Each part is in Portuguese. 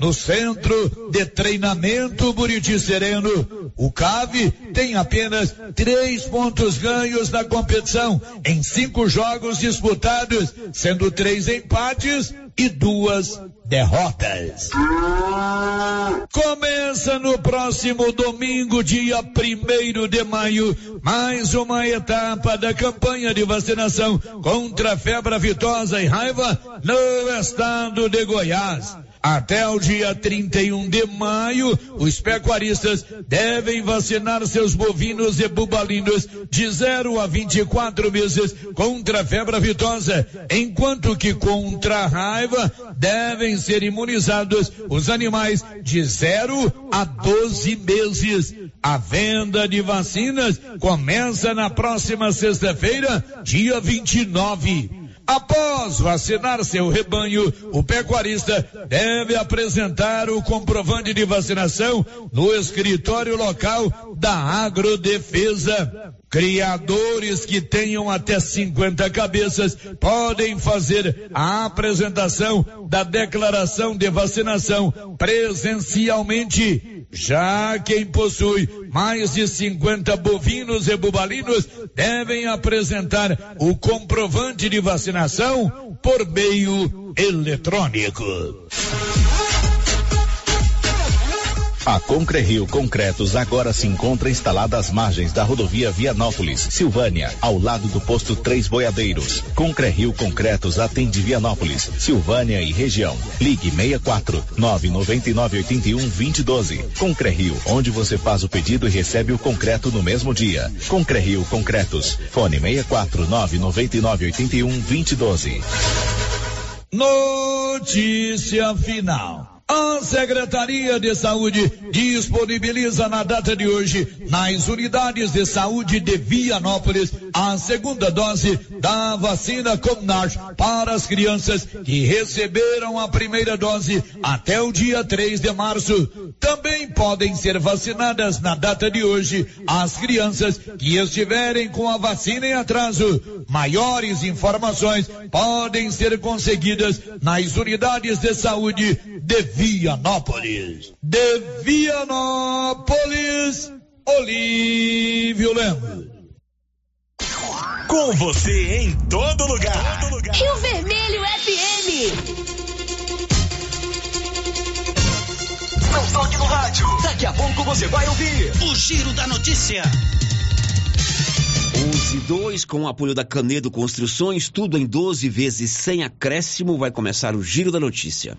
no Centro de Treinamento Buriti Sereno. O CAV tem apenas três pontos ganhos na competição em cinco jogos disputados, sendo três empates e duas derrotas. Começa no próximo domingo, dia primeiro de maio, mais uma etapa da campanha de vacinação contra a febre aftosa e raiva no estado de Goiás. Até o dia 31 de maio, os pecuaristas devem vacinar seus bovinos e bubalinos de 0 a 24 meses contra a febre aftosa, enquanto que contra a raiva devem ser imunizados os animais de 0 a 12 meses. A venda de vacinas começa na próxima sexta-feira, dia 29. Após vacinar seu rebanho, o pecuarista deve apresentar o comprovante de vacinação no escritório local da Agrodefesa. Criadores que tenham até 50 cabeças podem fazer a apresentação da declaração de vacinação presencialmente já quem possui mais de 50 bovinos e bubalinos devem apresentar o comprovante de vacinação por meio eletrônico. A Concrerio Concretos agora se encontra instalada às margens da rodovia Vianópolis, Silvânia, ao lado do posto Três Boiadeiros. Concrerio Concretos atende Vianópolis, Silvânia e região. Ligue 64 999 81 2012. Concrerio, onde você faz o pedido e recebe o concreto no mesmo dia. Concrerio Concretos. Fone 64 999 81 2012. Notícia final. A Secretaria de Saúde disponibiliza na data de hoje, nas unidades de saúde de Vianópolis, a segunda dose da vacina Comirnaty para as crianças que receberam a primeira dose até o dia 3 de março. Também podem ser vacinadas na data de hoje as crianças que estiverem com a vacina em atraso. Maiores informações podem ser conseguidas nas unidades de saúde de Vianópolis. De Vianópolis, Olívio Lemos. Com você em todo lugar. Todo lugar. Rio Vermelho FM. Não toque no rádio. Daqui a pouco você vai ouvir o Giro da Notícia. 11 e 2, com o apoio da Canedo Construções, tudo em 12 vezes sem acréscimo, vai começar o Giro da Notícia.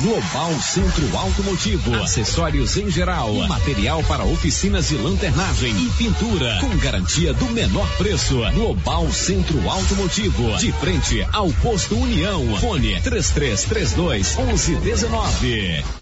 Global Centro Automotivo, acessórios em geral, material para oficinas de lanternagem e pintura, com garantia do menor preço. Global Centro Automotivo, de frente ao posto União. Fone 3332 1119.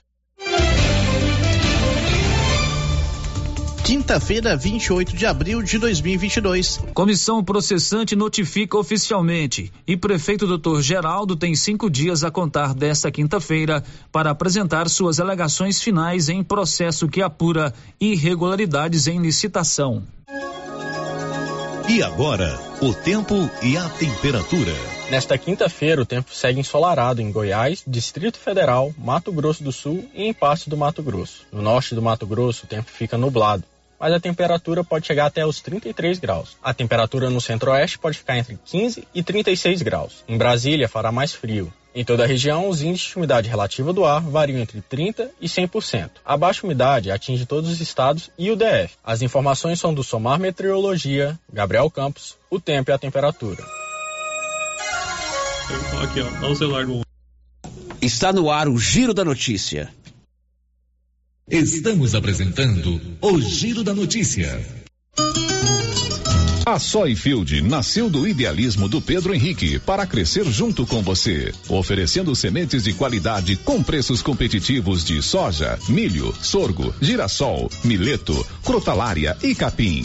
Quinta-feira, 28 de abril de 2022. Comissão processante notifica oficialmente e prefeito Dr. Geraldo tem cinco dias a contar desta quinta-feira para apresentar suas alegações finais em processo que apura irregularidades em licitação. E agora, o tempo e a temperatura. Nesta quinta-feira, o tempo segue ensolarado em Goiás, Distrito Federal, Mato Grosso do Sul e em parte do Mato Grosso. No norte do Mato Grosso, o tempo fica nublado mas a temperatura pode chegar até os 33 graus. A temperatura no centro-oeste pode ficar entre 15 e 36 graus. Em Brasília fará mais frio. Em toda a região, os índices de umidade relativa do ar variam entre 30% e 100%. A baixa umidade atinge todos os estados e o DF. As informações são do Somar Meteorologia, Gabriel Campos, o tempo e a temperatura. Aqui, ó, o celular do... Está no ar o Giro da Notícia. Estamos apresentando o Giro da Notícia. A Soyfield nasceu do idealismo do Pedro Henrique para crescer junto com você, oferecendo sementes de qualidade com preços competitivos de soja, milho, sorgo, girassol, mileto, crotalária e capim.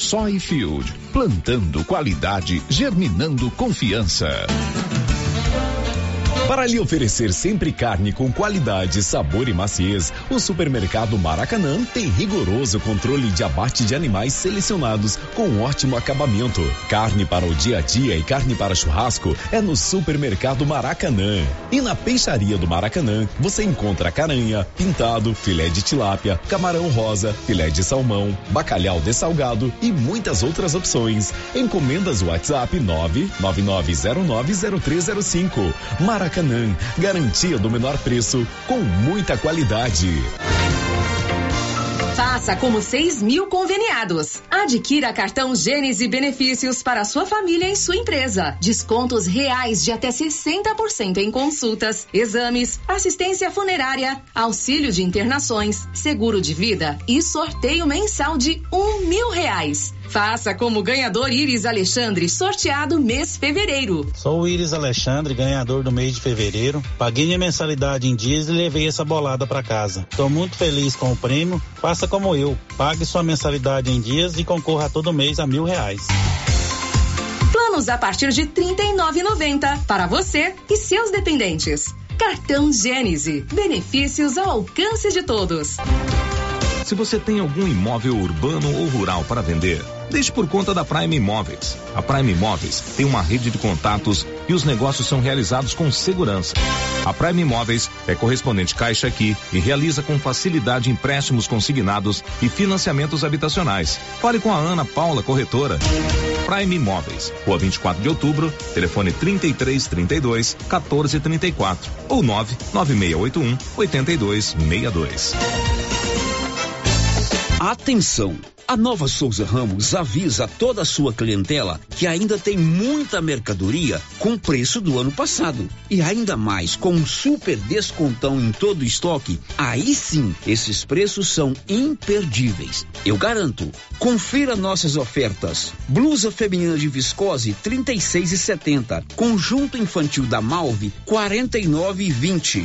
Soyfield, plantando qualidade, germinando confiança. Para lhe oferecer sempre carne com qualidade, sabor e maciez, o Supermercado Maracanã tem rigoroso controle de abate de animais selecionados com ótimo acabamento. Carne para o dia a dia e carne para churrasco é no Supermercado Maracanã. E na Peixaria do Maracanã, você encontra caranha, pintado, filé de tilápia, camarão rosa, filé de salmão, bacalhau dessalgado e muitas outras opções. Encomendas WhatsApp 999090305. Maracanã Maracanã. Garantia do menor preço com muita qualidade. Faça como 6 mil conveniados. Adquira cartão Gênese benefícios para sua família e sua empresa. Descontos reais de até 60% em consultas, exames, assistência funerária, auxílio de internações, seguro de vida e sorteio mensal de um mil reais. Faça como ganhador Iris Alexandre, sorteado mês fevereiro. Sou o Iris Alexandre, ganhador do mês de fevereiro. Paguei minha mensalidade em dias e levei essa bolada para casa. Estou muito feliz com o prêmio. Faça como eu. Pague sua mensalidade em dias e concorra todo mês a mil reais. Planos a partir de R$ 39,90 para você e seus dependentes. Cartão Gênese. Benefícios ao alcance de todos. Se você tem algum imóvel urbano ou rural para vender, deixe por conta da Prime Imóveis. A Prime Imóveis tem uma rede de contatos e os negócios são realizados com segurança. A Prime Imóveis é correspondente Caixa aqui e realiza com facilidade empréstimos consignados e financiamentos habitacionais. Fale com a Ana Paula, corretora. Prime Imóveis, Rua 24 de Outubro, telefone 3332 1434 ou 99681 8262. Atenção! A Nova Souza Ramos avisa toda a sua clientela que ainda tem muita mercadoria com preço do ano passado. E ainda mais, com um super descontão em todo o estoque, aí sim, esses preços são imperdíveis. Eu garanto. Confira nossas ofertas. Blusa feminina de viscose 36 e 70. Conjunto infantil da Malve 49 e 20.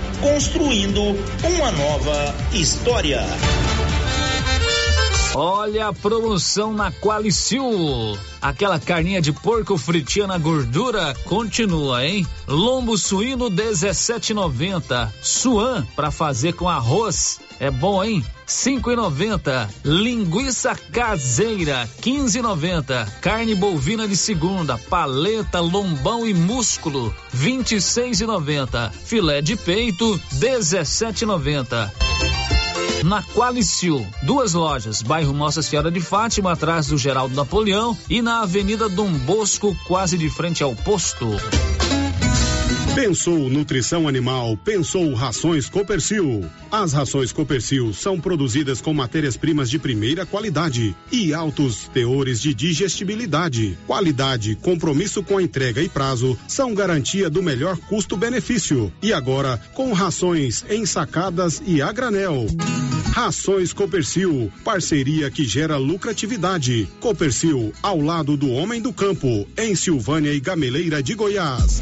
construindo uma nova história. Olha a promoção na Qualicil. Aquela carninha de porco fritinha na gordura continua, hein? Lombo suíno 17,90. Suan para fazer com arroz. É bom, hein? 5,90. Linguiça caseira 15,90. Carne bovina de segunda, paleta, lombão e músculo 26,90. Filé de peito 17,90. Na Qualicil, duas lojas, bairro Nossa Senhora de Fátima, atrás do Geraldo Napoleão e na Avenida Dom Bosco, quase de frente ao posto. Pensou nutrição animal, pensou rações Copercil. As rações Copercil são produzidas com matérias-primas de primeira qualidade e altos teores de digestibilidade. Qualidade, compromisso com a entrega e prazo são garantia do melhor custo-benefício. E agora, com rações ensacadas e a granel. Rações Copercil, parceria que gera lucratividade. Copercil, ao lado do homem do campo, em Silvânia e Gameleira de Goiás.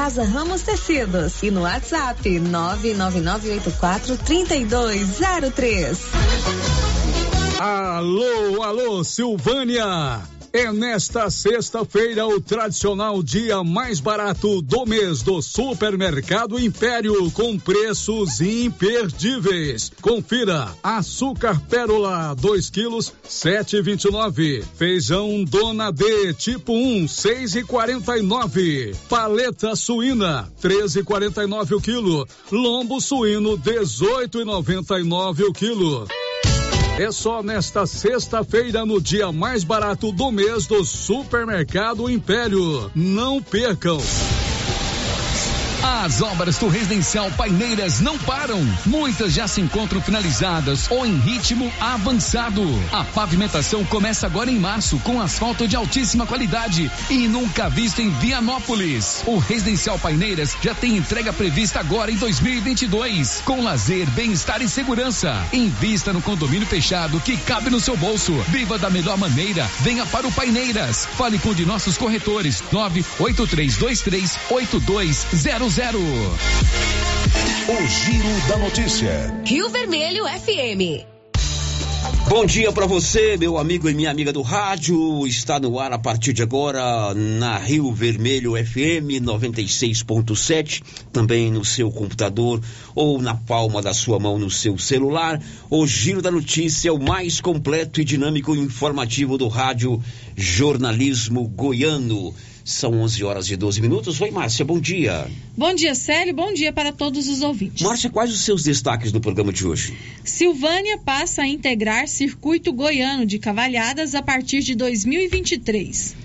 Casa Ramos Tecidos e no WhatsApp 99984 3203. Alô, alô, Silvânia! É nesta sexta-feira o tradicional dia mais barato do mês do Supermercado Império com preços imperdíveis. Confira: açúcar pérola 2 quilos 7,29, feijão Dona D tipo 1 6,49, paleta suína 13,49 o quilo, lombo suíno 18,99 o quilo. É só nesta sexta-feira, no dia mais barato do mês do Supermercado Império. Não percam! As obras do Residencial Paineiras não param. Muitas já se encontram finalizadas ou em ritmo avançado. A pavimentação começa agora em março com asfalto de altíssima qualidade e nunca visto em Vianópolis. O Residencial Paineiras já tem entrega prevista agora em 2022, com lazer, bem-estar e segurança. Invista no condomínio fechado que cabe no seu bolso. Viva da melhor maneira. Venha para o Paineiras. Fale com um de nossos corretores 98323 8200 o Giro da Notícia. Rio Vermelho FM. Bom dia para você, meu amigo e minha amiga do rádio. Está no ar a partir de agora na Rio Vermelho FM 96.7, também no seu computador ou na palma da sua mão no seu celular. O Giro da Notícia, o mais completo e dinâmico informativo do rádio Jornalismo Goiano. São 11 horas e 12 minutos. Oi, Márcia, bom dia. Bom dia, Célio. Bom dia para todos os ouvintes. Márcia, quais os seus destaques do programa de hoje? Silvânia passa a integrar circuito goiano de cavalhadas a partir de 2023.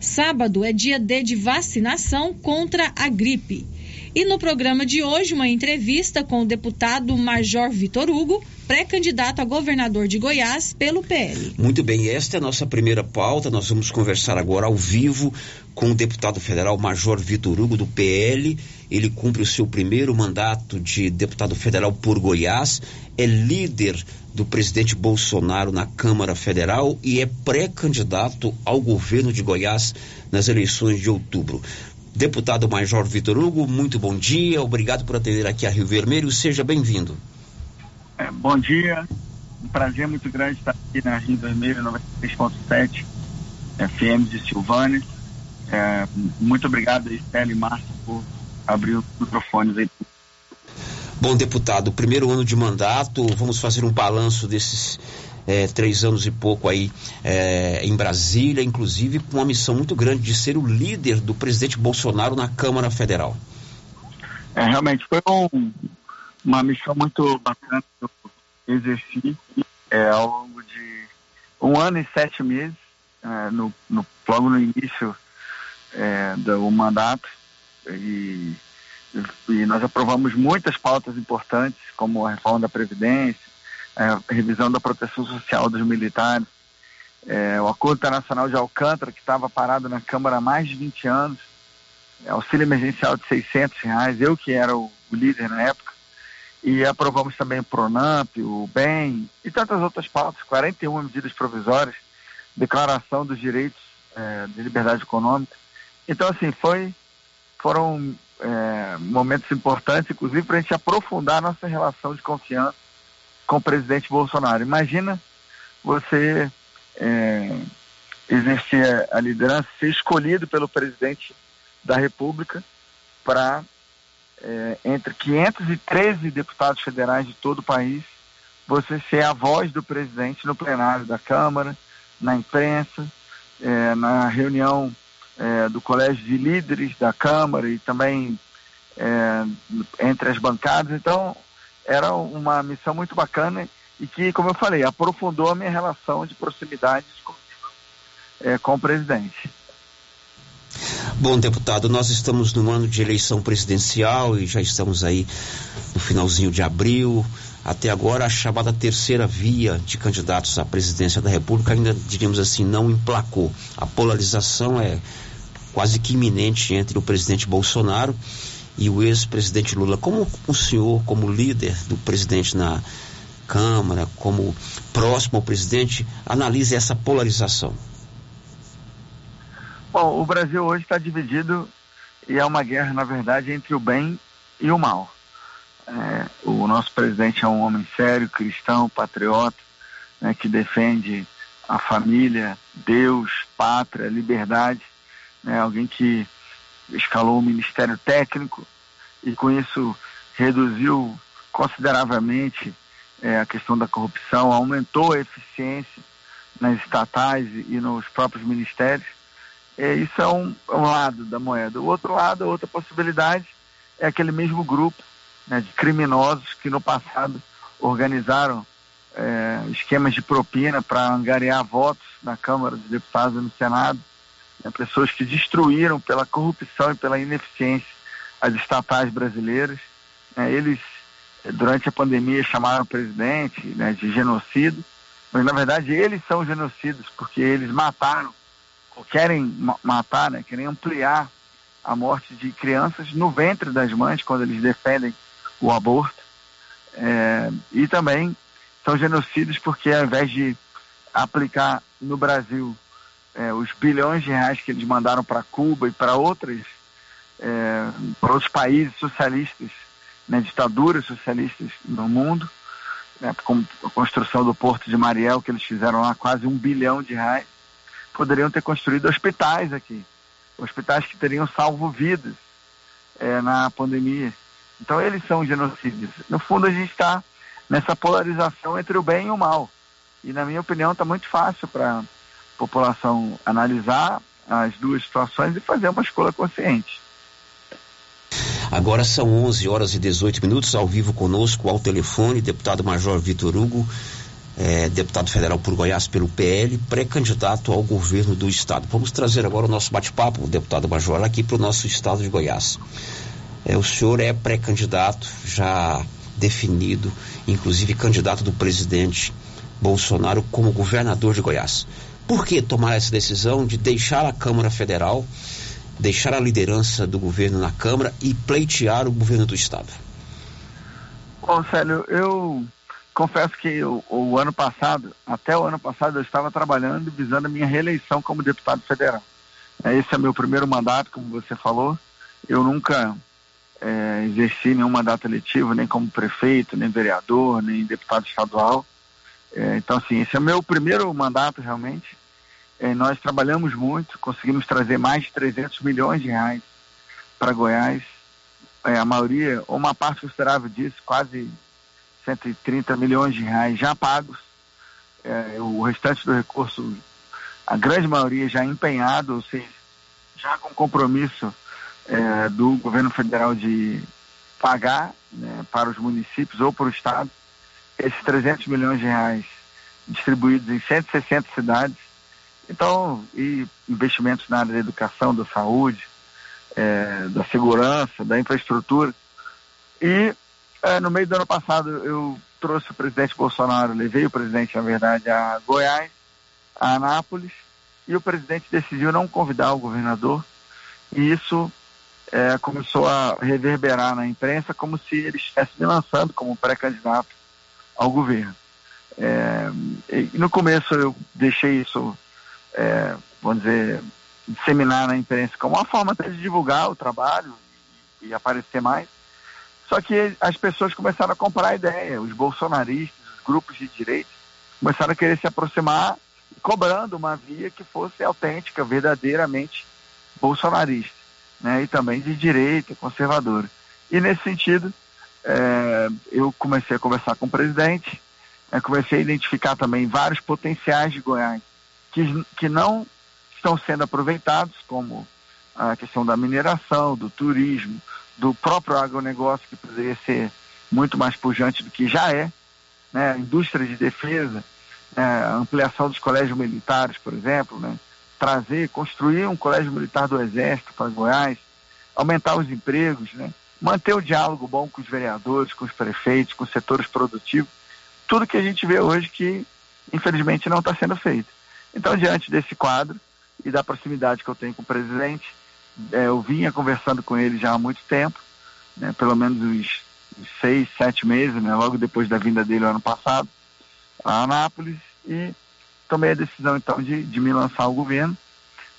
Sábado é dia D de vacinação contra a gripe. E no programa de hoje, uma entrevista com o deputado Major Vitor Hugo, pré-candidato a governador de Goiás pelo PL. Muito bem, esta é a nossa primeira pauta. Nós vamos conversar agora ao vivo com o deputado federal Major Vitor Hugo, do PL. Ele cumpre o seu primeiro mandato de deputado federal por Goiás, é líder do presidente Bolsonaro na Câmara Federal e é pré-candidato ao governo de Goiás nas eleições de outubro. Deputado Major Vitor Hugo, muito bom dia, obrigado por atender aqui a Rio Vermelho, seja bem-vindo. É, bom dia, um prazer muito grande estar aqui na Rio Vermelho 96.7 FM de Silvânia. É, muito obrigado, Estela e Márcio, por abrir os microfones aí. Bom, deputado, primeiro ano de mandato, vamos fazer um balanço desses é, três anos e pouco aí é, em Brasília, inclusive com uma missão muito grande de ser o líder do presidente Bolsonaro na Câmara Federal. É, realmente foi um, uma missão muito bacana que eu exerci é, ao longo de um ano e sete meses, é, no, no, logo no início é, do mandato, e, e, nós aprovamos muitas pautas importantes, como a reforma da Previdência, é, a revisão da proteção social dos militares, é, o Acordo Internacional de Alcântara, que estava parado na Câmara há mais de 20 anos, é, auxílio emergencial de 600 reais, eu que era o, o líder na época, e aprovamos também o PRONAMP, o BEM e tantas outras pautas, 41 medidas provisórias, declaração dos direitos é, de liberdade econômica. Então, assim, foi, foram é, momentos importantes, inclusive para a gente aprofundar a nossa relação de confiança com o presidente Bolsonaro. Imagina você é, exercer a liderança, ser escolhido pelo presidente da República para, é, entre 513 deputados federais de todo o país, você ser a voz do presidente no plenário da Câmara, na imprensa, é, na reunião é, do Colégio de Líderes da Câmara e também é, entre as bancadas. Então, era uma missão muito bacana e que, como eu falei, aprofundou a minha relação de proximidade com, é, com o presidente. Bom, deputado, nós estamos no ano de eleição presidencial e já estamos aí no finalzinho de abril. Até agora, a chamada terceira via de candidatos à presidência da República ainda, diríamos assim, não emplacou. A polarização é quase que iminente entre o presidente Bolsonaro e o ex-presidente Lula. Como o senhor, como líder do presidente na Câmara, como próximo ao presidente, analisa essa polarização? Bom, o Brasil hoje está dividido e é uma guerra, na verdade, entre o bem e o mal. É, o nosso presidente é um homem sério, cristão, patriota, né, que defende a família, Deus, pátria, liberdade, né, alguém que escalou o Ministério Técnico e com isso reduziu consideravelmente é, a questão da corrupção, aumentou a eficiência nas estatais e nos próprios ministérios. É, isso é um, é um, lado da moeda. O outro lado, a outra possibilidade, é aquele mesmo grupo né, de criminosos que no passado organizaram é, esquemas de propina para angariar votos na Câmara dos Deputados e no Senado né, pessoas que destruíram pela corrupção e pela ineficiência as estatais brasileiras. Né, eles, durante a pandemia, chamaram o presidente né, de genocídio, mas na verdade eles são genocidas porque eles mataram, querem matar, né, querem ampliar a morte de crianças no ventre das mães quando eles defendem o aborto. É, e também são genocidas porque ao invés de aplicar no Brasil é, os bilhões de reais que eles mandaram para Cuba e para outras é, para outros países socialistas, né, ditaduras socialistas no mundo, né, como a construção do Porto de Mariel, que eles fizeram lá quase um bilhão de reais, poderiam ter construído hospitais aqui, hospitais que teriam salvo vidas é, na pandemia. Então eles são genocídios. No fundo a gente está nessa polarização entre o bem e o mal. E na minha opinião está muito fácil para população analisar as duas situações e fazer uma escolha consciente. Agora são 11 horas e 18 minutos, ao vivo conosco, ao telefone, deputado Major Vitor Hugo, é, deputado federal por Goiás pelo PL, pré-candidato ao governo do estado. Vamos trazer agora o nosso bate-papo, deputado Major, aqui para o nosso estado de Goiás. É, o senhor é pré-candidato, já definido, inclusive candidato do presidente Bolsonaro como governador de Goiás. Por que tomar essa decisão de deixar a Câmara Federal, deixar a liderança do governo na Câmara e pleitear o governo do Estado? Bom, Célio, eu confesso que o, o, ano passado, até o ano passado, eu estava trabalhando visando a minha reeleição como deputado federal. É, esse é meu primeiro mandato, como você falou. Eu nunca é, exerci nenhum mandato eletivo, nem como prefeito, nem vereador, nem deputado estadual. É, então, assim, esse é o meu primeiro mandato realmente. É, nós trabalhamos muito, conseguimos trazer mais de 300 milhões de reais para Goiás. É, a maioria, ou uma parte considerável disso, quase 130 milhões de reais já pagos. É, o restante do recurso, a grande maioria já empenhado, ou seja, já com compromisso é, do governo federal de pagar né, para os municípios ou para o Estado esses 300 milhões de reais distribuídos em 160 cidades. Então, e investimentos na área da educação, da saúde, é, da segurança, da infraestrutura. E é, no meio do ano passado eu trouxe o presidente Bolsonaro, levei o presidente, na verdade, a Goiás, a Anápolis, e o presidente decidiu não convidar o governador, e isso é, começou a reverberar na imprensa como se ele estivesse me lançando como pré-candidato ao governo. É, no começo eu deixei isso, é, vamos dizer, disseminar na imprensa como uma forma até de divulgar o trabalho e, e aparecer mais. Só que as pessoas começaram a comprar a ideia, os bolsonaristas, os grupos de direita, começaram a querer se aproximar, cobrando uma via que fosse autêntica, verdadeiramente bolsonarista, né? e também de direita, conservadora. E nesse sentido, é, eu comecei a conversar com o presidente, é, comecei a identificar também vários potenciais de Goiás que, que não estão sendo aproveitados, como a questão da mineração, do turismo, do próprio agronegócio, que poderia ser muito mais pujante do que já é, né? indústria de defesa, é, ampliação dos colégios militares, por exemplo, né? trazer, construir um colégio militar do Exército para Goiás, aumentar os empregos, né? manter o diálogo bom com os vereadores, com os prefeitos, com os setores produtivos, tudo que a gente vê hoje que, infelizmente, não está sendo feito. Então, diante desse quadro e da proximidade que eu tenho com o presidente, é, eu vinha conversando com ele já há muito tempo, né, pelo menos uns, seis, sete meses, né, logo depois da vinda dele ano passado, a Anápolis, e tomei a decisão então de, de me lançar ao governo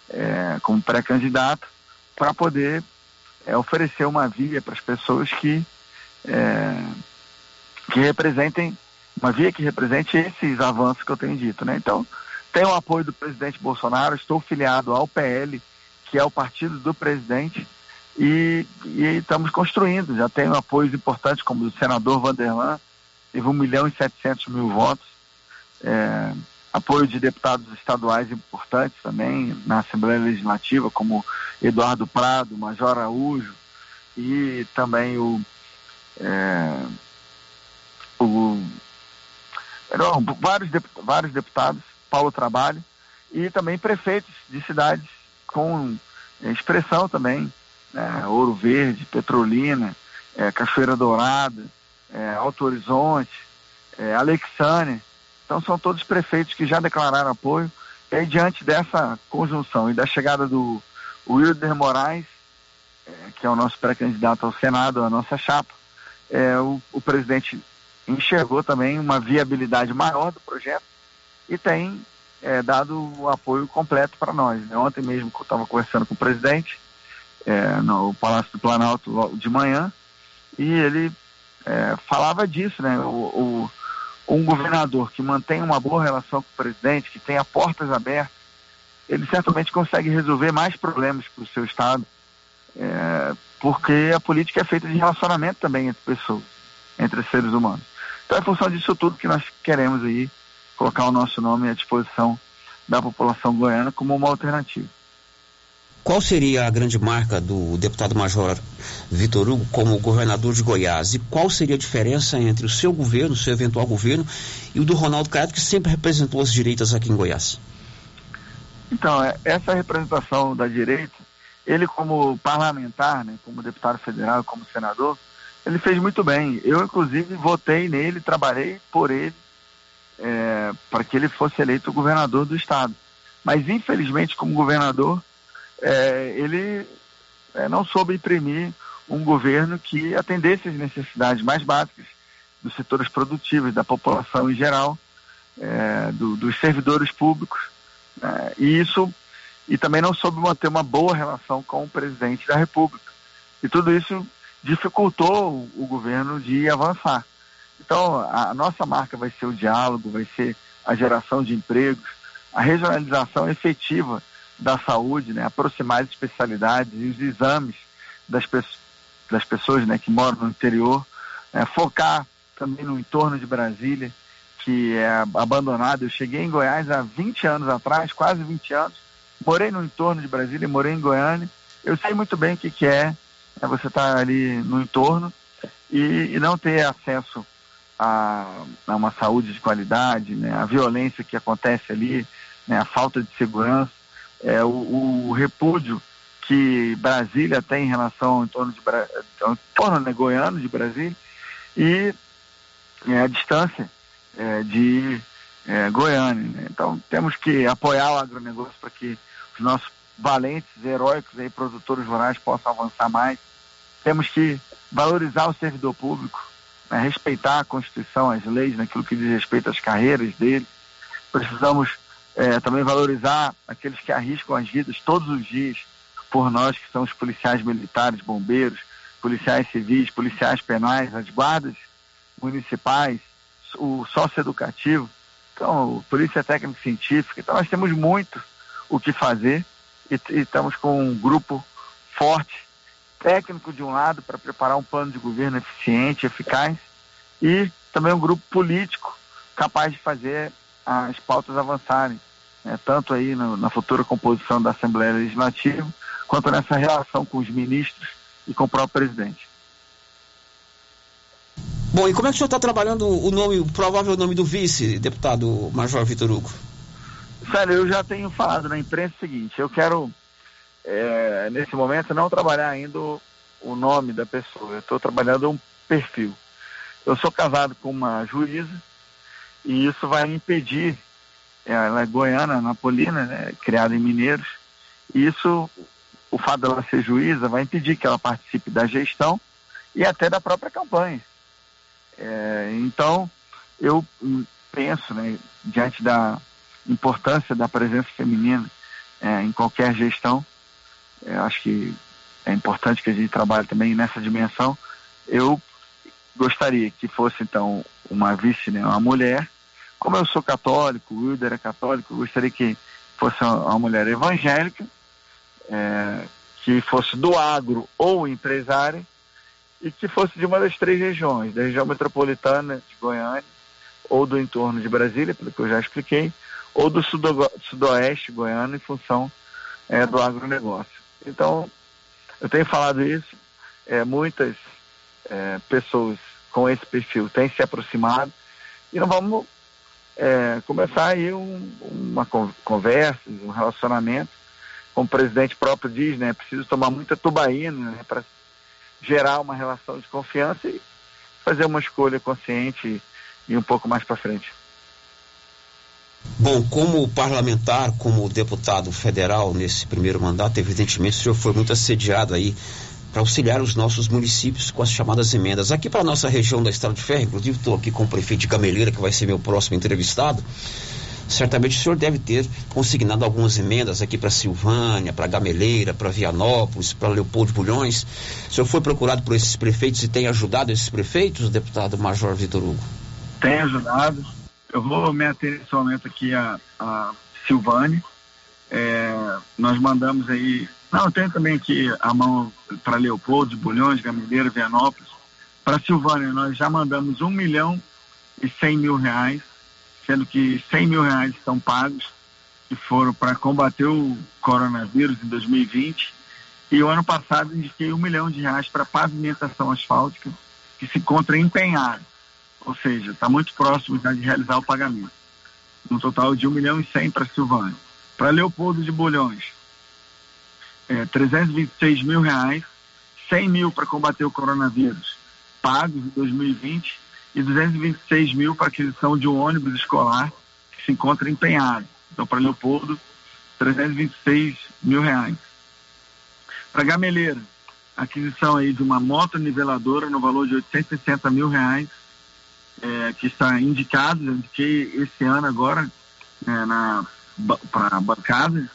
é, como pré-candidato para poder é, oferecer uma via para as pessoas que, é, que representem, uma via que represente esses avanços que eu tenho dito. Né? Então, tenho o apoio do presidente Bolsonaro, estou filiado ao PL, que é o partido do presidente, e, e estamos construindo. Já tenho apoios importantes, como o senador Vanderlan, teve 1 milhão e 700 mil votos. É, apoio de deputados estaduais importantes também na Assembleia Legislativa, como Eduardo Prado, Major Araújo, e também o, é, o não, vários, vários deputados, Paulo Trabalho, e também prefeitos de cidades com é, expressão também, né? Ouro Verde, Petrolina, é, Cachoeira Dourada, é, Alto Horizonte, é, Alexânia. Então são todos prefeitos que já declararam apoio. E aí, diante dessa conjunção e da chegada do Wilder Moraes, é, que é o nosso pré-candidato ao Senado, a nossa chapa, é, o, o presidente enxergou também uma viabilidade maior do projeto e tem é, dado o apoio completo para nós. Né? Ontem mesmo eu estava conversando com o presidente é, no Palácio do Planalto de manhã e ele é, falava disso, né? O, o, um governador que mantém uma boa relação com o presidente, que tenha portas abertas, ele certamente consegue resolver mais problemas para o seu estado, é, porque a política é feita de relacionamento também entre pessoas, entre seres humanos. Então é função disso tudo que nós queremos aí colocar o nosso nome à disposição da população goiana como uma alternativa. Qual seria a grande marca do deputado Major Vitor Hugo como governador de Goiás? E qual seria a diferença entre o seu governo, o seu eventual governo, e o do Ronaldo Caiado, que sempre representou as direitas aqui em Goiás? Então, é, essa representação da direita, ele como parlamentar, né, como deputado federal, como senador, ele fez muito bem. Eu, inclusive, votei nele, trabalhei por ele é, para que ele fosse eleito governador do estado. Mas, infelizmente, como governador, é, ele é, não soube imprimir um governo que atendesse as necessidades mais básicas dos setores produtivos, da população em geral, é, do, dos servidores públicos. Né? e isso e também não soube manter uma boa relação com o presidente da República. E tudo isso dificultou o, o governo de avançar. Então, a nossa marca vai ser o diálogo, vai ser a geração de empregos, a regionalização efetiva da saúde, né, aproximar as especialidades e os exames das, pe das pessoas né, que moram no interior, é, focar também no entorno de Brasília, que é abandonado. Eu cheguei em Goiás há 20 anos atrás, quase 20 anos, morei no entorno de Brasília, morei em Goiânia. Eu sei muito bem o que, que é, é você estar tá ali no entorno e, e não ter acesso a, a uma saúde de qualidade, né, a violência que acontece ali, né, a falta de segurança, é, o, o repúdio que Brasília tem em relação ao entorno de, ao né, goiano de Brasília e é, a distância é, de é, Goiânia. Né? Então temos que apoiar o agronegócio para que os nossos valentes, heróicos aí, produtores rurais possam avançar mais. Temos que valorizar o servidor público, né? respeitar a Constituição, as leis, naquilo que diz respeito às carreiras dele. Precisamos é, também valorizar aqueles que arriscam as vidas todos os dias por nós, que são os policiais militares, bombeiros, policiais civis, policiais penais, as guardas municipais, o sócio-educativo, então, polícia técnica científica. Então, nós temos muito o que fazer e, e estamos com um grupo forte, técnico de um lado, para preparar um plano de governo eficiente, eficaz, e também um grupo político capaz de fazer as pautas avançarem, né, tanto aí no, na futura composição da Assembleia Legislativa, quanto nessa relação com os ministros e com o próprio presidente. Bom, e como é que o senhor está trabalhando o nome, o provável nome do vice, deputado Major Vitor Hugo? Sério, eu já tenho falado na imprensa o seguinte, eu quero, é, nesse momento, não trabalhar ainda o nome da pessoa, eu estou trabalhando um perfil. Eu sou casado com uma juíza e isso vai impedir, ela é goiana, napolina, né, criada em Mineiros, e isso, o fato dela ser juíza, vai impedir que ela participe da gestão e até da própria campanha. É, então, eu penso, né, diante da importância da presença feminina é, em qualquer gestão, é, acho que é importante que a gente trabalhe também nessa dimensão. Eu gostaria que fosse, então, uma vice, né, uma mulher. Como eu sou católico, o Wilder é católico, eu gostaria que fosse uma mulher evangélica, é, que fosse do agro ou empresária, e que fosse de uma das três regiões, da região metropolitana de Goiânia, ou do entorno de Brasília, pelo que eu já expliquei, ou do sudo, sudoeste goiano, em função é, do agronegócio. Então, eu tenho falado isso, é, muitas é, pessoas com esse perfil têm se aproximado, e nós vamos é, começar aí um, uma conversa, um relacionamento, como o presidente próprio diz, né, preciso tomar muita tubaína né, para gerar uma relação de confiança e fazer uma escolha consciente e um pouco mais para frente. Bom, como parlamentar, como deputado federal nesse primeiro mandato, evidentemente o senhor foi muito assediado aí para auxiliar os nossos municípios com as chamadas emendas. Aqui para a nossa região da Estrada de Ferro, inclusive estou aqui com o prefeito de Gameleira, que vai ser meu próximo entrevistado certamente o senhor deve ter consignado algumas emendas aqui para Silvânia, para Gameleira, para Vianópolis, para Leopoldo Bulhões. O senhor foi procurado por esses prefeitos e tem ajudado esses prefeitos, deputado Major Vitor Hugo? Tem ajudado. Eu vou me ater nesse momento aqui a, a Silvânia. É, nós mandamos aí. Não, tem também aqui a mão para Leopoldo, Bulhões, Gameleira, Vianópolis. Para Silvânia, nós já mandamos um milhão e cem mil reais sendo que 100 mil reais estão pagos, que foram para combater o coronavírus em 2020. E o ano passado indiquei um milhão de reais para pavimentação asfáltica, que se encontra empenhado. Ou seja, está muito próximo já de realizar o pagamento. Um total de um milhão e cem para Silvânia. Para Leopoldo de Bolhões, é, 326 mil reais, 100 mil para combater o coronavírus, pagos em 2020 e 226 mil para aquisição de um ônibus escolar que se encontra empenhado. Então, para Leopoldo, 326 mil reais. Para Gameleira, aquisição aí de uma moto niveladora no valor de 860 mil reais, é, que está indicado, eu indiquei esse ano agora é, na para bancada,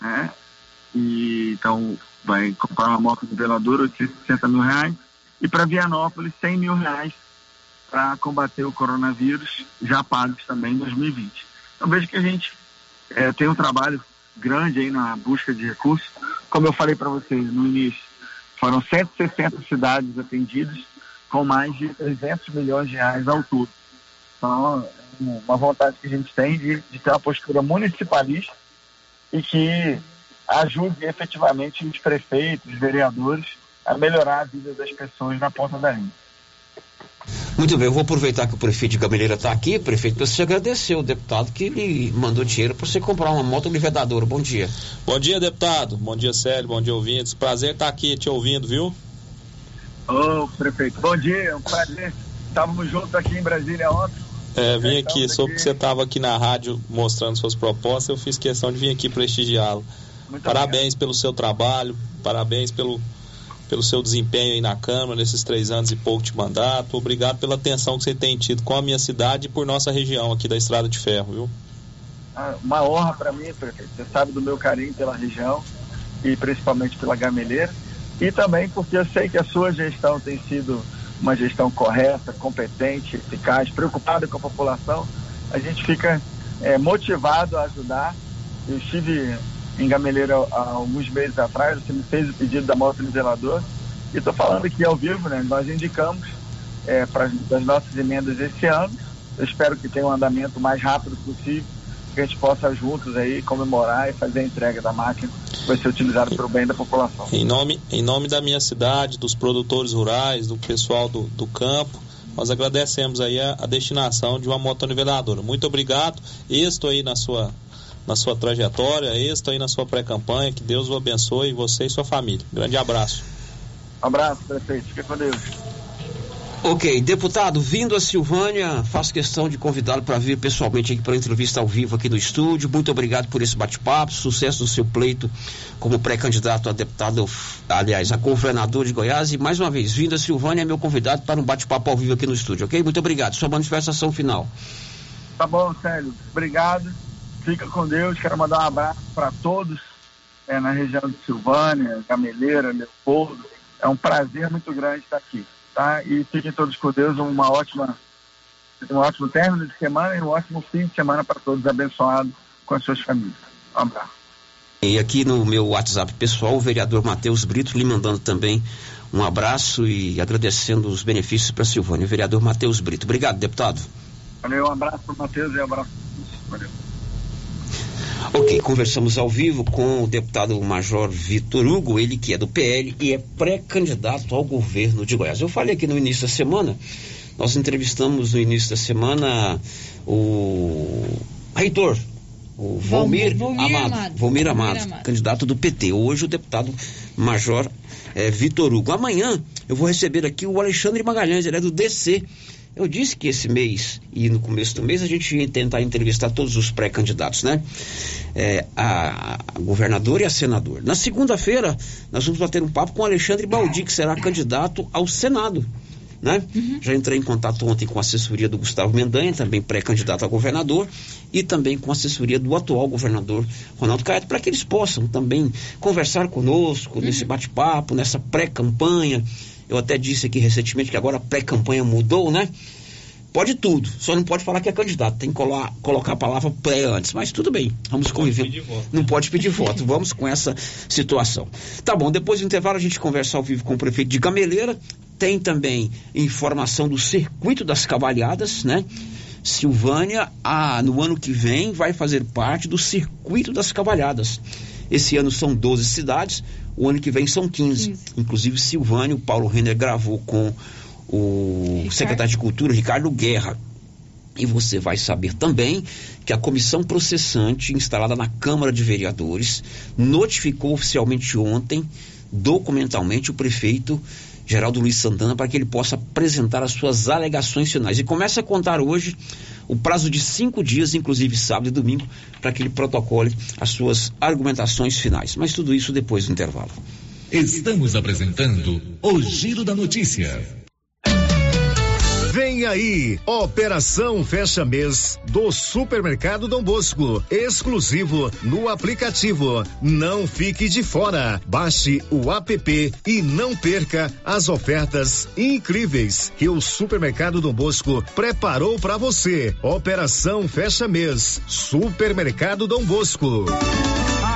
né? E então vai comprar uma moto niveladora, 860 mil reais. E para Vianópolis, 100 mil reais para combater o coronavírus, já pagos também em 2020. Então vejo que a gente é, tem um trabalho grande aí na busca de recursos. Como eu falei para vocês no início, foram 160 cidades atendidas com mais de 300 milhões de reais ao todo. Então, é uma vontade que a gente tem de, de ter uma postura municipalista e que ajude efetivamente os prefeitos, os vereadores a melhorar a vida das pessoas na ponta da linha. Muito bem, eu vou aproveitar que o prefeito de Gameleira está aqui. Prefeito, você agradecer o deputado que lhe mandou dinheiro para você comprar uma moto livedadora. Bom dia. Bom dia, deputado. Bom dia, Célio. Bom dia, ouvintes. Prazer estar aqui te ouvindo, viu? Ô, prefeito, bom dia. É um prazer. Estávamos juntos aqui em Brasília ontem. É, vim aqui, soube que você estava aqui na rádio mostrando suas propostas, eu fiz questão de vir aqui prestigiá-lo. Parabéns obrigado. pelo seu trabalho, parabéns pelo, pelo seu desempenho aí na Câmara nesses três anos e pouco de mandato. Obrigado pela atenção que você tem tido com a minha cidade e por nossa região aqui da Estrada de Ferro, viu? Ah, uma honra para mim, prefeito. Você sabe do meu carinho pela região e principalmente pela Gameleira. E também porque eu sei que a sua gestão tem sido uma gestão correta, competente, eficaz, preocupada com a população, a gente fica é, motivado a ajudar. Eu estive em Gameleira há alguns meses atrás, você me fez o pedido da moto nivelador e estou falando aqui ao vivo, né? Nós indicamos é, para as nossas emendas esse ano. Eu espero que tenha um andamento mais rápido possível que a gente possa juntos aí comemorar e fazer a entrega da máquina que vai ser utilizada para o bem da população. Em nome, em nome da minha cidade, dos produtores rurais, do pessoal do, do campo, nós agradecemos aí a, a destinação de uma motoniveladora. Muito obrigado. Estou aí na sua na sua trajetória, estou aí na sua pré-campanha. Que Deus o abençoe, você e sua família. Grande abraço. Um abraço, prefeito. Fique com Deus. Ok, deputado, vindo a Silvânia, faço questão de convidá-lo para vir pessoalmente aqui para entrevista ao vivo aqui no estúdio. Muito obrigado por esse bate-papo, sucesso do seu pleito como pré-candidato a deputado, aliás, a governador de Goiás. E mais uma vez, vindo a Silvânia, é meu convidado para um bate-papo ao vivo aqui no estúdio, ok? Muito obrigado. Sua manifestação final. Tá bom, Célio. Obrigado. Fica com Deus. Quero mandar um abraço para todos é, na região de Silvânia, Gameleira, Leopoldo. É um prazer muito grande estar aqui tá? E fiquem todos com Deus, uma ótima, um ótimo término de semana e um ótimo fim de semana para todos, abençoado com as suas famílias. Um abraço. E aqui no meu WhatsApp pessoal, o vereador Matheus Brito lhe mandando também um abraço e agradecendo os benefícios para Silvânia. O vereador Matheus Brito. Obrigado, deputado. Valeu, um abraço para o Matheus e um abraço para Valeu. Ok, conversamos ao vivo com o deputado Major Vitor Hugo, ele que é do PL e é pré-candidato ao governo de Goiás. Eu falei aqui no início da semana, nós entrevistamos no início da semana o reitor, o Valmir, Valmir Amado, Amado. Valmir Amado, Amado, candidato do PT. Hoje o deputado Major é, Vitor Hugo. Amanhã eu vou receber aqui o Alexandre Magalhães, ele é do DC. Eu disse que esse mês e no começo do mês a gente ia tentar entrevistar todos os pré-candidatos, né? É, a, a governador e a senador. Na segunda-feira, nós vamos bater um papo com o Alexandre Baldi, que será candidato ao Senado. Né? Uhum. Já entrei em contato ontem com a assessoria do Gustavo Mendanha, também pré-candidato a governador, e também com a assessoria do atual governador Ronaldo Caiado, para que eles possam também conversar conosco uhum. nesse bate-papo, nessa pré-campanha, eu até disse aqui recentemente que agora a pré-campanha mudou, né? Pode tudo, só não pode falar que é candidato, tem que colo colocar a palavra pré antes, mas tudo bem, vamos não conviver. Pode não pode pedir voto, vamos com essa situação. Tá bom, depois do intervalo a gente conversa ao vivo com o prefeito de Gameleira, tem também informação do circuito das cavalhadas, né? Silvânia, ah, no ano que vem, vai fazer parte do circuito das cavalhadas. Esse ano são 12 cidades, o ano que vem são 15. 15. Inclusive, Silvânio, Paulo Renner gravou com o Ricardo. secretário de Cultura, Ricardo Guerra. E você vai saber também que a comissão processante instalada na Câmara de Vereadores notificou oficialmente ontem, documentalmente, o prefeito Geraldo Luiz Santana para que ele possa apresentar as suas alegações finais. E começa a contar hoje o prazo de cinco dias, inclusive sábado e domingo, para que ele protocole as suas argumentações finais. Mas tudo isso depois do intervalo. Estamos apresentando o Giro da Notícia. Vem aí, Operação Fecha Mês do Supermercado Dom Bosco, exclusivo no aplicativo. Não fique de fora. Baixe o app e não perca as ofertas incríveis que o Supermercado Dom Bosco preparou para você. Operação Fecha Mês, Supermercado Dom Bosco.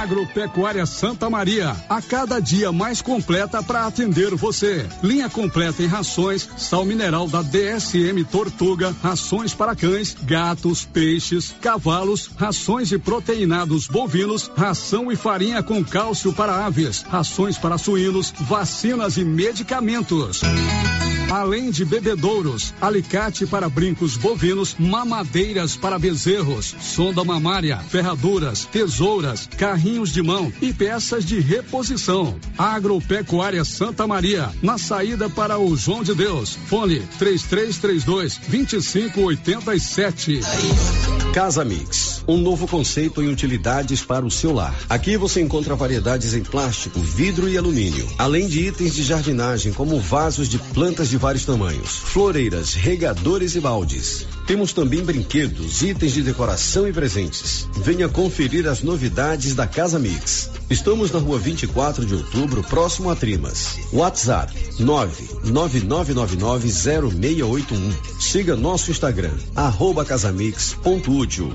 Agropecuária Santa Maria, a cada dia mais completa para atender você. Linha completa em rações, sal mineral da DSM Tortuga, rações para cães, gatos, peixes, cavalos, rações e proteinados bovinos, ração e farinha com cálcio para aves, rações para suínos, vacinas e medicamentos. Além de bebedouros, alicate para brincos bovinos, mamadeiras para bezerros, sonda mamária, ferraduras, tesouras, carrinhos de mão e peças de reposição. Agropecuária Santa Maria, na saída para o João de Deus. Fone 3332 2587. Casa Mix, um novo conceito em utilidades para o seu lar. Aqui você encontra variedades em plástico, vidro e alumínio, além de itens de jardinagem como vasos de plantas de vários tamanhos, floreiras, regadores e baldes. Temos também brinquedos, itens de decoração e presentes. Venha conferir as novidades da Casa Mix. Estamos na rua 24 de outubro, próximo a Trimas. WhatsApp 999990681. Siga nosso Instagram, casamix.útil.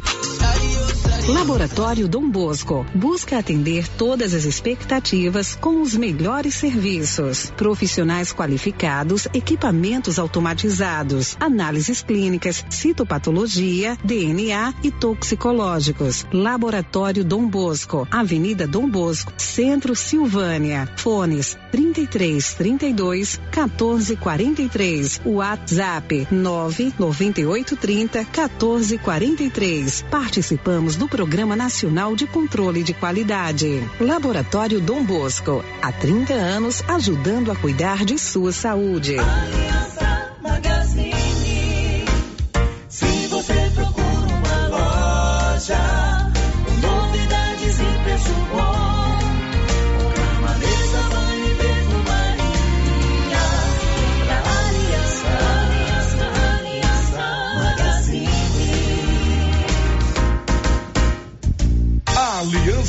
Laboratório Dom Bosco busca atender todas as expectativas com os melhores serviços. Profissionais qualificados, equipamentos automatizados, análises clínicas, citopatologia, DNA e toxicológicos. Laboratório Dom Bosco, Avenida Dom Bosco, Centro Silvânia. Fones 33 32 14 43. WhatsApp 9 98 30 14 43. Participamos do Programa Nacional de Controle de Qualidade. Laboratório Dom Bosco, há 30 anos ajudando a cuidar de sua saúde. Aliança Magazine.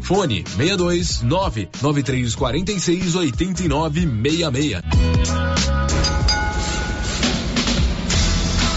Fone 62 99346 8966.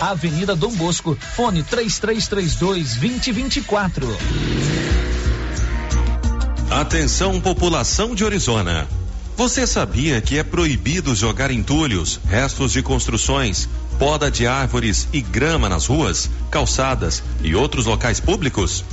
Avenida Dom Bosco, fone 3332 2024. Atenção, população de Orizona. Você sabia que é proibido jogar entulhos, restos de construções, poda de árvores e grama nas ruas, calçadas e outros locais públicos?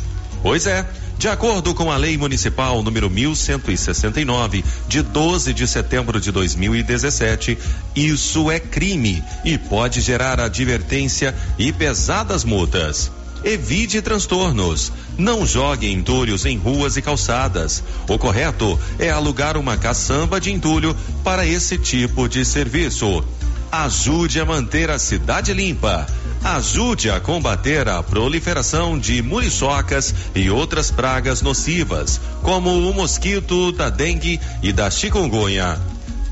Pois é. De acordo com a Lei Municipal número 1169, de 12 de setembro de 2017, isso é crime e pode gerar advertência e pesadas multas. Evite transtornos. Não jogue entulhos em ruas e calçadas. O correto é alugar uma caçamba de entulho para esse tipo de serviço. Ajude a manter a cidade limpa. Ajude a combater a proliferação de muriçocas e outras pragas nocivas, como o mosquito da dengue e da chikungunya.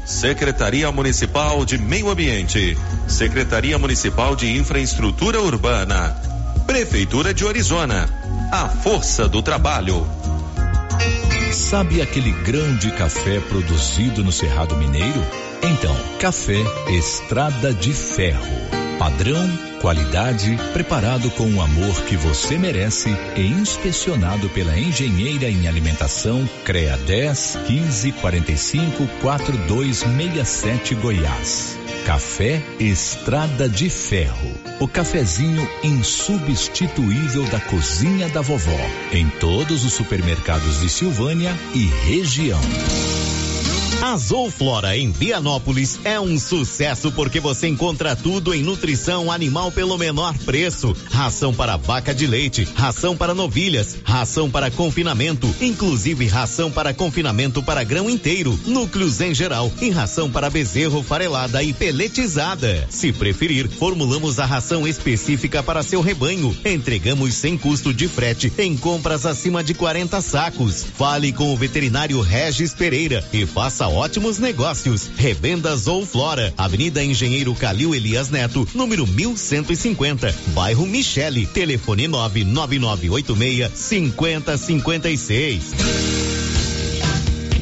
Secretaria Municipal de Meio Ambiente, Secretaria Municipal de Infraestrutura Urbana, Prefeitura de Orizona. A força do trabalho. Sabe aquele grão de café produzido no Cerrado Mineiro? Então, café Estrada de Ferro. Padrão, qualidade, preparado com o amor que você merece e inspecionado pela engenheira em alimentação CREA 10 15 45 4267 Goiás. Café Estrada de Ferro. O cafezinho insubstituível da cozinha da vovó. Em todos os supermercados de Silvânia e região. A Zooflora em Vianópolis é um sucesso porque você encontra tudo em nutrição animal pelo menor preço. Ração para vaca de leite, ração para novilhas, ração para confinamento, inclusive ração para confinamento para grão inteiro, núcleos em geral e ração para bezerro farelada e peletizada. Se preferir, formulamos a ração específica para seu rebanho. Entregamos sem custo de frete em compras acima de 40 sacos. Fale com o veterinário Regis Pereira e faça ótimos negócios. Revendas ou Flora, Avenida Engenheiro Calil Elias Neto, número 1150, bairro Michele, telefone 99986 5056.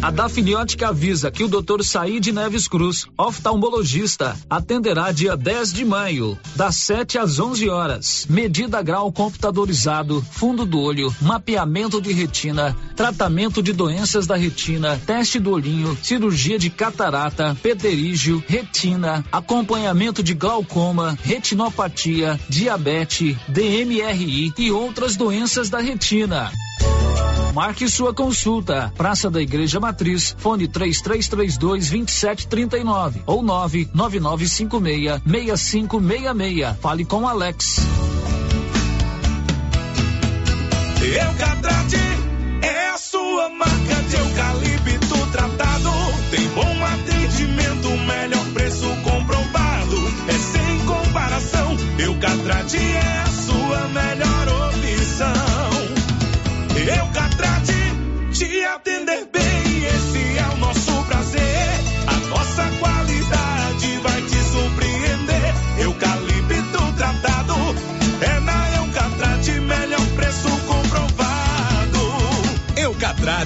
A Dafniótica avisa que o Dr. Said Neves Cruz, oftalmologista, atenderá dia 10 de maio, das 7 às 11 horas. Medida grau computadorizado, fundo do olho, mapeamento de retina, tratamento de doenças da retina, teste do olhinho, cirurgia de catarata, pterígio, retina, acompanhamento de glaucoma, retinopatia, diabetes, DMRI e outras doenças da retina. Marque sua consulta. Praça da Igreja Matriz, fone 3332 2739 ou 99956 6566. Fale com Alex. Eucatrate é a sua marca de eucalipto tratado. Tem bom atendimento, melhor preço comprovado. É sem comparação. Eucatrate é a sua melhor Eucatrate, te atender bem,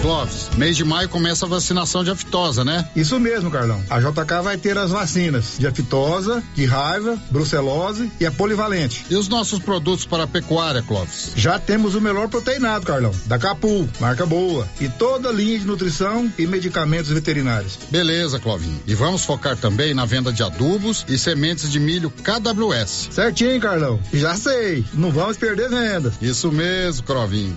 Clóvis, mês de maio começa a vacinação de aftosa, né? Isso mesmo, Carlão. A JK vai ter as vacinas de aftosa, de raiva, brucelose e a polivalente. E os nossos produtos para a pecuária, Clóvis? Já temos o melhor proteinado, Carlão, da Capu, marca boa, e toda a linha de nutrição e medicamentos veterinários. Beleza, Clovinho. E vamos focar também na venda de adubos e sementes de milho KWS. Certinho, Carlão. Já sei. Não vamos perder venda. Isso mesmo, Clovinho.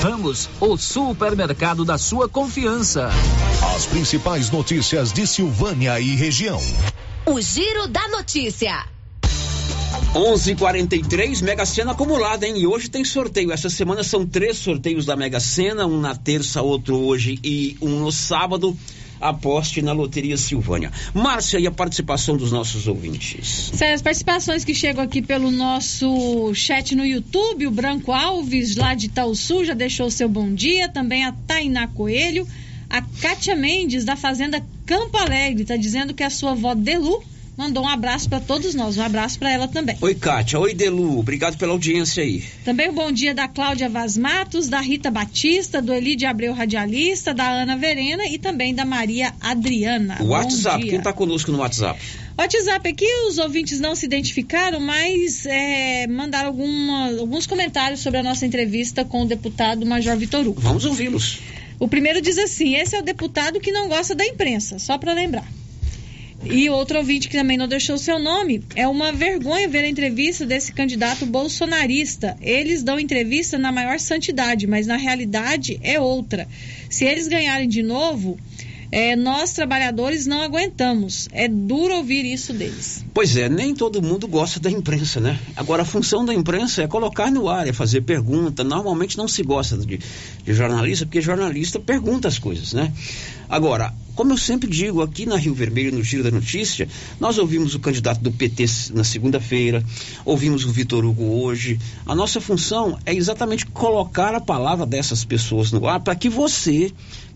Ramos, o supermercado da sua confiança. As principais notícias de Silvânia e região. O Giro da Notícia. 11:43 Mega Sena acumulada, hein? E hoje tem sorteio. Essa semana são três sorteios da Mega Sena, um na terça, outro hoje e um no sábado. Aposte na Loteria Silvânia. Márcia, e a participação dos nossos ouvintes? Sério, as participações que chegam aqui pelo nosso chat no YouTube, o Branco Alves, lá de Sul, já deixou o seu bom dia. Também a Tainá Coelho. A Kátia Mendes, da Fazenda Campo Alegre, está dizendo que a sua avó Delu mandou um abraço para todos nós. Um abraço para ela também. Oi, Kátia. Oi, Delu. Obrigado pela audiência aí. Também o bom dia da Cláudia Vaz Matos, da Rita Batista, do Elide Abreu Radialista, da Ana Verena e também da Maria Adriana. O WhatsApp, quem está conosco no WhatsApp? WhatsApp aqui, os ouvintes não se identificaram, mas é, mandaram alguma, alguns comentários sobre a nossa entrevista com o deputado Major Vitor Hugo. Vamos ouvi-los. O primeiro diz assim: esse é o deputado que não gosta da imprensa, só para lembrar. E outro ouvinte que também não deixou seu nome, é uma vergonha ver a entrevista desse candidato bolsonarista. Eles dão entrevista na maior santidade, mas na realidade é outra. Se eles ganharem de novo, é, nós trabalhadores não aguentamos. É duro ouvir isso deles. Pois é, nem todo mundo gosta da imprensa, né? Agora, a função da imprensa é colocar no ar, é fazer pergunta. Normalmente não se gosta de, de jornalista, porque jornalista pergunta as coisas, né? Agora, como eu sempre digo aqui na Rio Vermelho, no Giro da Notícia, nós ouvimos o candidato do PT na segunda-feira, ouvimos o Vitor Hugo hoje. A nossa função é exatamente colocar a palavra dessas pessoas no ar para que você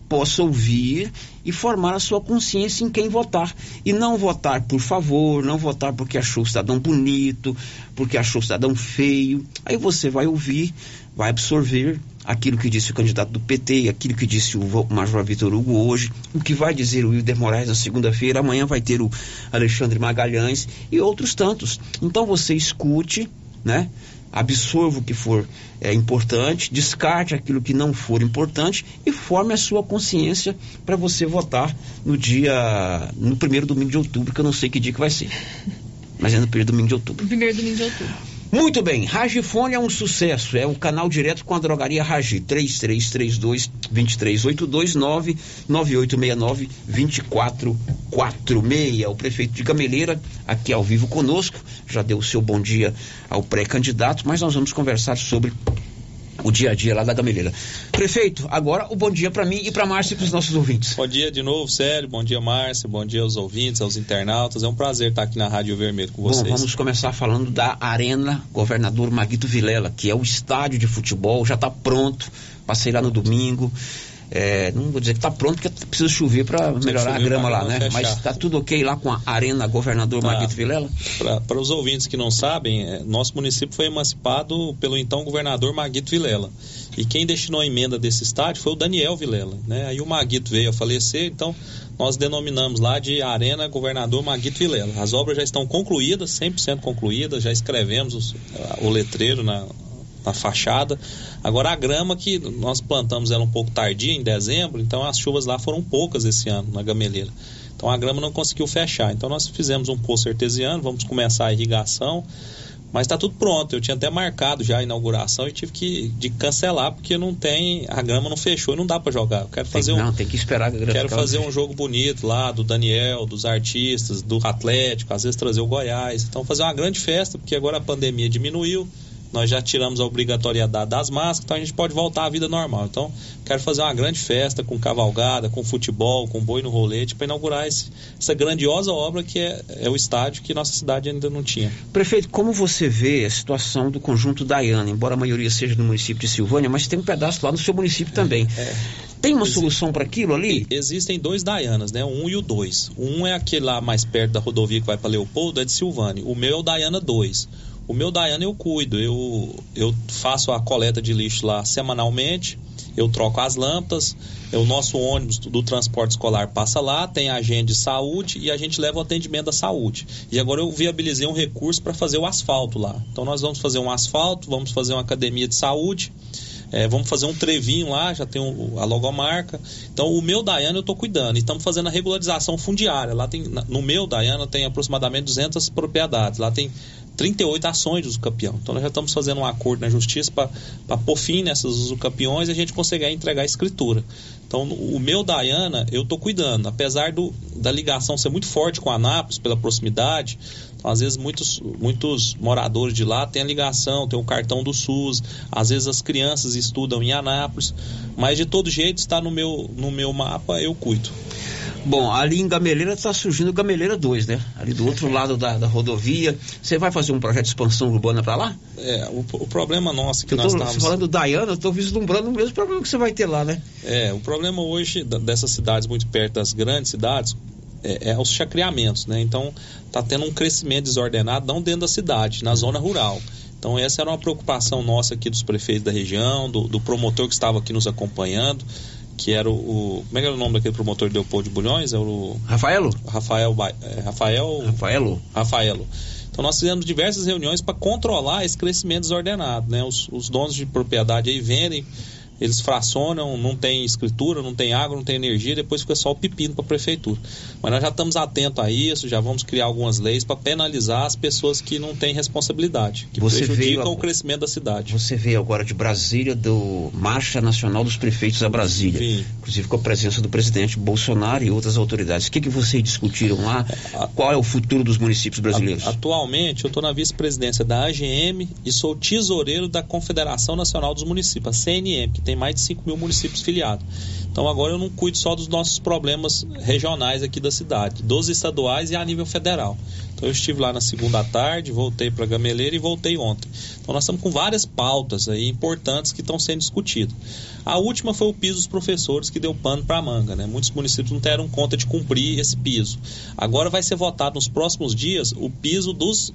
possa ouvir e formar a sua consciência em quem votar. E não votar por favor, não votar porque achou o cidadão bonito, porque achou o cidadão feio. Aí você vai ouvir, vai absorver aquilo que disse o candidato do PT, aquilo que disse o Major Vitor Hugo hoje, o que vai dizer o Wilder Moraes na segunda-feira, amanhã vai ter o Alexandre Magalhães e outros tantos. Então você escute, né? Absorva o que for é, importante, descarte aquilo que não for importante e forme a sua consciência para você votar no dia, no primeiro domingo de outubro, que eu não sei que dia que vai ser. Mas é no primeiro domingo de outubro. Primeiro domingo de outubro. Muito bem, Ragifone é um sucesso, é o canal direto com a drogaria Ragi, 3332 2382 99869 2446. O prefeito de Gameleira, aqui ao vivo conosco, já deu o seu bom dia ao pré-candidato, mas nós vamos conversar sobre o dia a dia lá da Gameleira. Prefeito, agora o bom dia para mim e para Márcia e para os nossos ouvintes. Bom dia de novo, Célio. Bom dia, Márcia. Bom dia aos ouvintes, aos internautas. É um prazer estar aqui na Rádio Vermelho com vocês. Bom, vamos começar falando da Arena Governador Maguito Vilela, que é o estádio de futebol, já está pronto. Passei lá no domingo. É, não vou dizer que está pronto, porque precisa chover para melhorar a grama lá, né? Fechar. Mas está tudo ok lá com a Arena Governador tá. Maguito Vilela? Para os ouvintes que não sabem, é, nosso município foi emancipado pelo então governador Maguito Vilela. E quem destinou a emenda desse estádio foi o Daniel Vilela, né? Aí o Maguito veio a falecer, então nós denominamos lá de Arena Governador Maguito Vilela. As obras já estão concluídas, 100% concluídas, já escrevemos os, o letreiro na, na fachada. Agora a grama que nós plantamos ela um pouco tardia, em dezembro, então as chuvas lá foram poucas esse ano na gameleira. Então a grama não conseguiu fechar. Então nós fizemos um poço artesiano, vamos começar a irrigação. Mas está tudo pronto. Eu tinha até marcado já a inauguração e tive que de cancelar porque não tem a grama não fechou e não dá para jogar. Eu quero fazer tem, um não, tem que esperar a grama Quero fazer um jogo bonito lá do Daniel, dos artistas, do Atlético, às vezes trazer o Goiás. Então fazer uma grande festa porque agora a pandemia diminuiu nós já tiramos a obrigatoriedade das máscaras, então a gente pode voltar à vida normal. Então, quero fazer uma grande festa com cavalgada, com futebol, com boi no rolete, para inaugurar esse, essa grandiosa obra que é, é, o estádio que nossa cidade ainda não tinha. Prefeito, como você vê a situação do conjunto Daiana, embora a maioria seja no município de Silvânia, mas tem um pedaço lá no seu município também. É, é. Tem uma solução para aquilo ali? Existem dois Daianas, né? Um e o dois. Um é aquele lá mais perto da rodovia que vai para Leopoldo, é de Silvânia. O meu é o Daiana 2. O meu Dayana eu cuido, eu, eu faço a coleta de lixo lá semanalmente, eu troco as lâmpadas, o nosso ônibus do transporte escolar passa lá, tem agente de saúde e a gente leva o atendimento da saúde. E agora eu viabilizei um recurso para fazer o asfalto lá. Então nós vamos fazer um asfalto, vamos fazer uma academia de saúde. É, vamos fazer um trevinho lá, já tem a logomarca. Então, o meu Dayana eu estou cuidando. Estamos fazendo a regularização fundiária. Lá tem, no meu Dayana tem aproximadamente 200 propriedades. Lá tem 38 ações de usucapião. Então nós já estamos fazendo um acordo na justiça para pôr fim nessas usucapiões e a gente conseguir entregar a escritura. Então o meu Dayana eu estou cuidando, apesar do, da ligação ser muito forte com a Anápolis pela proximidade. Às vezes muitos, muitos moradores de lá têm a ligação, tem o cartão do SUS, às vezes as crianças estudam em Anápolis, mas de todo jeito está no meu, no meu mapa, eu cuido. Bom, ali em Gameleira está surgindo Gameleira 2, né? Ali do outro lado da, da rodovia. Você vai fazer um projeto de expansão urbana para lá? É, o, o, problema nosso é que eu nós tô, estamos... falando do Dayana, eu estou vislumbrando o mesmo problema que você vai ter lá, né? É, o problema hoje dessas cidades muito perto das grandes cidades é, é os chacreamentos, né? Então, está tendo um crescimento desordenado, não dentro da cidade, na zona rural. Então, essa era uma preocupação nossa aqui dos prefeitos da região, do, do promotor que estava aqui nos acompanhando que era o, o, Como é que era o nome daquele promotor de Leopoldo de Bulhões? É o. Rafaelo? Rafael. É, Rafael. Rafaelo. Rafaelo. Então nós fizemos diversas reuniões para controlar esse crescimento desordenado. Né? Os, os, donos de propriedade aí vendem eles fracionam, não tem escritura, não tem água, não tem energia, depois fica só o pepino para a prefeitura. Mas nós já estamos atentos a isso, já vamos criar algumas leis para penalizar as pessoas que não têm responsabilidade, que Você prejudicam veio o crescimento da cidade. Você veio agora de Brasília, do Marcha Nacional dos Prefeitos a Brasília, Vim. inclusive com a presença do presidente Bolsonaro e outras autoridades. O que, que vocês discutiram lá? Qual é o futuro dos municípios brasileiros? Atualmente, eu estou na vice-presidência da AGM e sou tesoureiro da Confederação Nacional dos Municípios, a CNM, que tem mais de 5 mil municípios filiados. Então agora eu não cuido só dos nossos problemas regionais aqui da cidade, dos estaduais e a nível federal. Então eu estive lá na segunda tarde, voltei para Gameleira e voltei ontem. Então nós estamos com várias pautas aí importantes que estão sendo discutidas. A última foi o piso dos professores que deu pano para a manga, né? Muitos municípios não deram conta de cumprir esse piso. Agora vai ser votado nos próximos dias o piso dos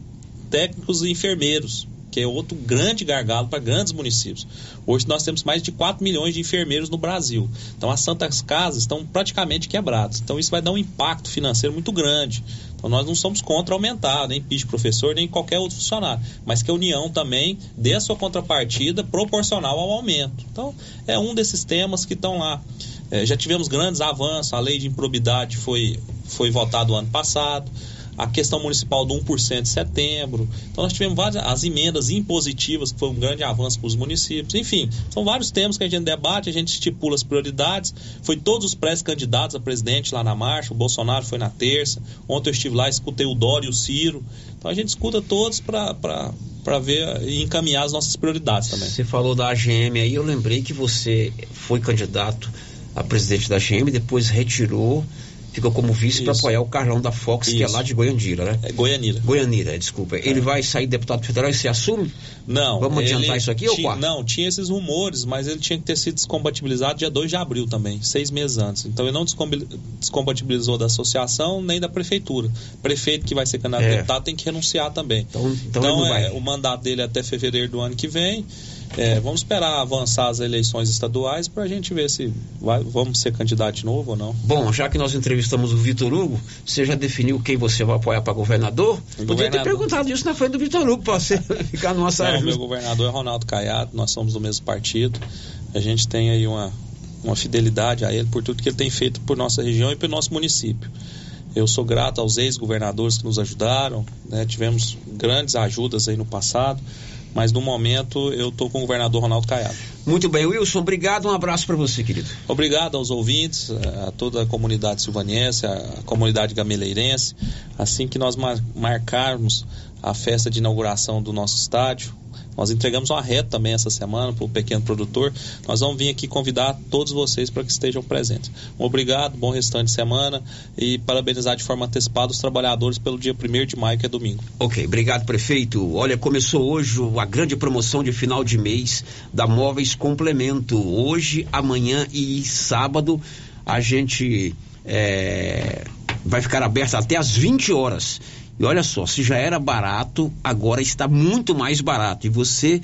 técnicos e enfermeiros, que é outro grande gargalo para grandes municípios. Hoje nós temos mais de 4 milhões de enfermeiros no Brasil. Então as santas casas estão praticamente quebradas. Então isso vai dar um impacto financeiro muito grande. Então nós não somos contra aumentar, nem piso de professor, nem qualquer outro funcionário. Mas que a União também dê a sua contrapartida proporcional ao aumento. Então é um desses temas que estão lá. É, já tivemos grandes avanços, a lei de improbidade foi, foi votada o ano passado a questão municipal do 1% de setembro. Então nós tivemos várias as emendas impositivas, que foi um grande avanço para os municípios. Enfim, são vários temas que a gente debate, a gente estipula as prioridades. Foi todos os pré-candidatos a presidente lá na marcha, o Bolsonaro foi na terça. Ontem eu estive lá, escutei o Dório e o Ciro. Então a gente escuta todos para para ver e encaminhar as nossas prioridades também. Você falou da AGM aí, eu lembrei que você foi candidato a presidente da AGM, depois retirou ficou como vice para apoiar o Carlão da Fox, Isso. que é lá de Goiandira, né? É Goianira. Goianira, desculpa. É. Ele vai sair deputado federal e se assume? Não. Vamos adiantar isso aqui ou qual? Não, tinha esses rumores, mas ele tinha que ter sido descompatibilizado dia 2 de abril também, seis meses antes. Então ele não descompatibilizou da associação nem da prefeitura. Prefeito que vai ser candidato é. a deputado tem que renunciar também. Então, então, então é, o mandato dele é até fevereiro do ano que vem. É, vamos esperar avançar as eleições estaduais para a gente ver se vai, vamos ser candidato de novo ou não. Bom, já que nós entrevistamos o Vitor Hugo, você já definiu quem você vai apoiar para governador? governador? Podia ter perguntado isso na frente do Vitor Hugo para você ficar numa saia. meu governador é Ronaldo Caiado, nós somos do mesmo partido. A gente tem aí uma, uma fidelidade a ele por tudo que ele tem feito por nossa região e pelo nosso município. Eu sou grato aos ex-governadores que nos ajudaram, né? tivemos grandes ajudas aí no passado mas no momento eu estou com o governador Ronaldo Caiado. Muito bem, Wilson, obrigado, um abraço para você, querido. Obrigado aos ouvintes, a toda a comunidade silvaniense, a comunidade gameleirense. Assim que nós marcarmos a festa de inauguração do nosso estádio, nós entregamos uma reta também essa semana para o pequeno produtor. Nós vamos vir aqui convidar todos vocês para que estejam presentes. Obrigado, bom restante de semana e parabenizar de forma antecipada os trabalhadores pelo dia 1 de maio, que é domingo. Ok, obrigado, prefeito. Olha, começou hoje a grande promoção de final de mês da Móveis Complemento. Hoje, amanhã e sábado a gente é, vai ficar aberto até às 20 horas. E olha só, se já era barato, agora está muito mais barato. E você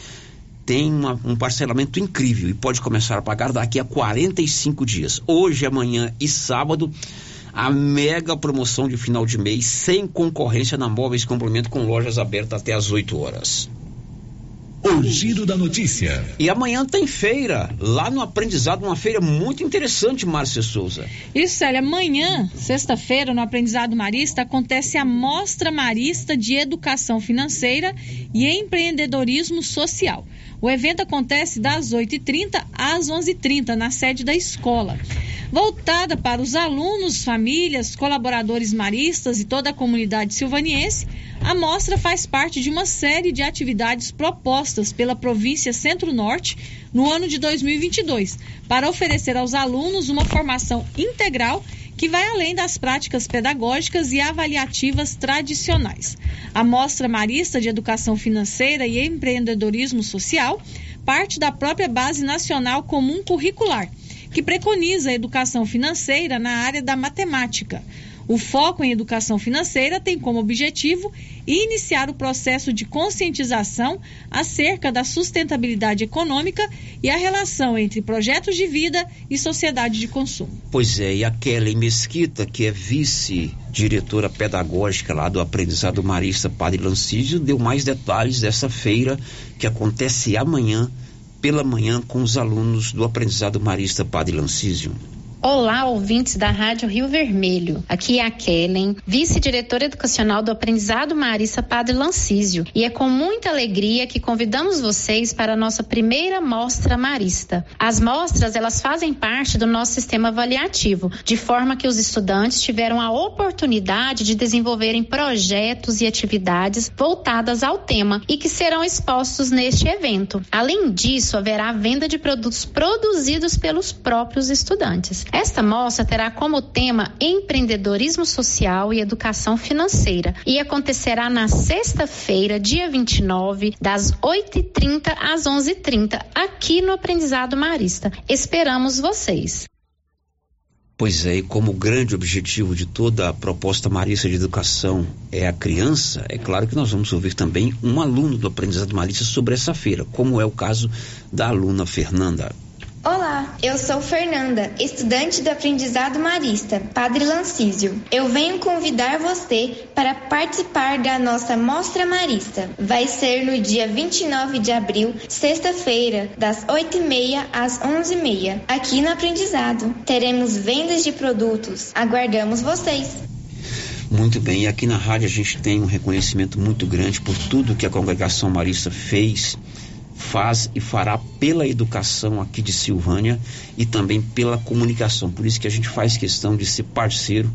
tem uma, um parcelamento incrível e pode começar a pagar daqui a 45 dias. Hoje, amanhã e sábado, a mega promoção de final de mês sem concorrência na Móveis Complemento com lojas abertas até às 8 horas. O giro da notícia. E amanhã tem feira, lá no aprendizado, uma feira muito interessante, Márcia Souza. Isso, Célia. Amanhã, sexta-feira, no Aprendizado Marista, acontece a Mostra Marista de Educação Financeira e Empreendedorismo Social. O evento acontece das 8h30 às 11h30 na sede da escola. Voltada para os alunos, famílias, colaboradores maristas e toda a comunidade silvaniense, a mostra faz parte de uma série de atividades propostas pela província Centro-Norte no ano de 2022, para oferecer aos alunos uma formação integral que vai além das práticas pedagógicas e avaliativas tradicionais. A Mostra Marista de Educação Financeira e Empreendedorismo Social parte da própria Base Nacional Comum Curricular, que preconiza a educação financeira na área da matemática. O foco em educação financeira tem como objetivo iniciar o processo de conscientização acerca da sustentabilidade econômica e a relação entre projetos de vida e sociedade de consumo. Pois é, e a Kelly Mesquita, que é vice-diretora pedagógica lá do Aprendizado Marista Padre Lancídio, deu mais detalhes dessa feira que acontece amanhã pela manhã com os alunos do aprendizado marista Padre Lancísio. Olá, ouvintes da Rádio Rio Vermelho. Aqui é a Kellen, vice-diretora educacional do Aprendizado Marissa Padre Lancísio. E é com muita alegria que convidamos vocês para a nossa primeira mostra marista. As mostras, elas fazem parte do nosso sistema avaliativo, de forma que os estudantes tiveram a oportunidade de desenvolverem projetos e atividades voltadas ao tema e que serão expostos neste evento. Além disso, haverá venda de produtos produzidos pelos próprios estudantes. Esta mostra terá como tema empreendedorismo social e educação financeira e acontecerá na sexta-feira, dia 29, das 8h30 às 11h30, aqui no Aprendizado Marista. Esperamos vocês. Pois é, e como o grande objetivo de toda a proposta marista de educação é a criança, é claro que nós vamos ouvir também um aluno do aprendizado marista sobre essa feira, como é o caso da aluna Fernanda. Olá, eu sou Fernanda, estudante do Aprendizado Marista, Padre Lancísio. Eu venho convidar você para participar da nossa Mostra Marista. Vai ser no dia 29 de abril, sexta-feira, das 8h30 às 11h30, aqui no Aprendizado. Teremos vendas de produtos. Aguardamos vocês! Muito bem, e aqui na rádio a gente tem um reconhecimento muito grande por tudo que a congregação marista fez faz e fará pela educação aqui de Silvânia e também pela comunicação. Por isso que a gente faz questão de ser parceiro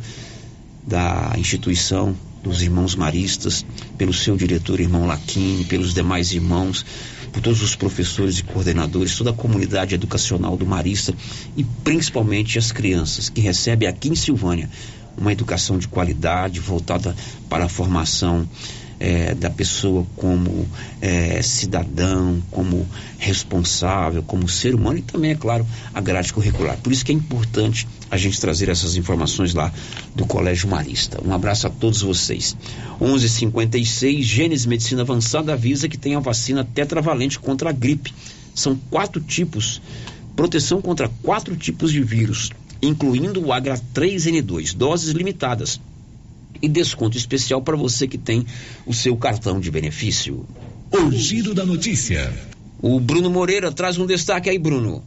da instituição dos irmãos maristas, pelo seu diretor, irmão Laquim, pelos demais irmãos, por todos os professores e coordenadores, toda a comunidade educacional do Marista e principalmente as crianças que recebem aqui em Silvânia uma educação de qualidade voltada para a formação é, da pessoa como é, cidadão, como responsável, como ser humano e também, é claro, a grade curricular. Por isso que é importante a gente trazer essas informações lá do Colégio Marista. Um abraço a todos vocês. 11:56 Gênesis Medicina Avançada avisa que tem a vacina tetravalente contra a gripe. São quatro tipos, proteção contra quatro tipos de vírus, incluindo o H3N2, doses limitadas e desconto especial para você que tem o seu cartão de benefício. O giro da notícia. O Bruno Moreira traz um destaque aí, Bruno.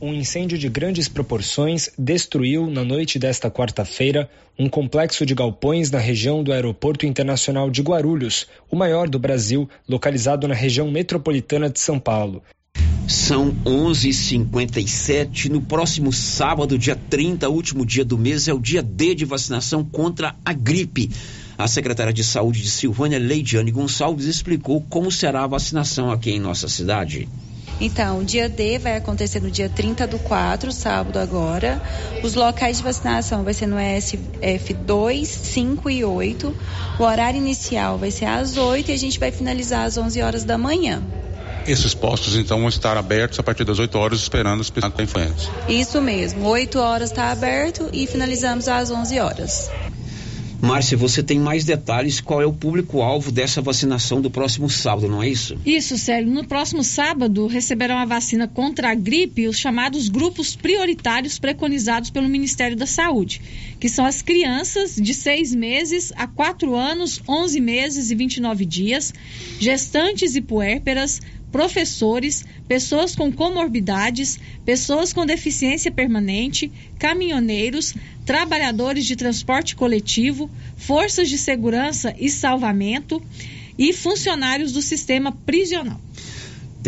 Um incêndio de grandes proporções destruiu, na noite desta quarta-feira, um complexo de galpões na região do Aeroporto Internacional de Guarulhos, o maior do Brasil, localizado na região metropolitana de São Paulo. São 11:57 no próximo sábado, dia 30, último dia do mês, é o dia D de vacinação contra a gripe. A secretária de Saúde de Silvânia, Leidiane Gonçalves, explicou como será a vacinação aqui em nossa cidade. Então, o dia D vai acontecer no dia 30 do 4, sábado agora. Os locais de vacinação vai ser no SF2, 5 e 8. O horário inicial vai ser às 8 e a gente vai finalizar às 11 horas da manhã. Esses postos então vão estar abertos a partir das 8 horas esperando os pacientes influentes. Isso mesmo, 8 horas está aberto e finalizamos às 11 horas. Márcia, você tem mais detalhes qual é o público-alvo dessa vacinação do próximo sábado, não é isso? Isso, Célio. No próximo sábado receberão a vacina contra a gripe os chamados grupos prioritários preconizados pelo Ministério da Saúde, que são as crianças de 6 meses a 4 anos, 11 meses e 29 dias, gestantes e puérperas, professores, pessoas com comorbidades, pessoas com deficiência permanente, caminhoneiros, trabalhadores de transporte coletivo, forças de segurança e salvamento e funcionários do sistema prisional.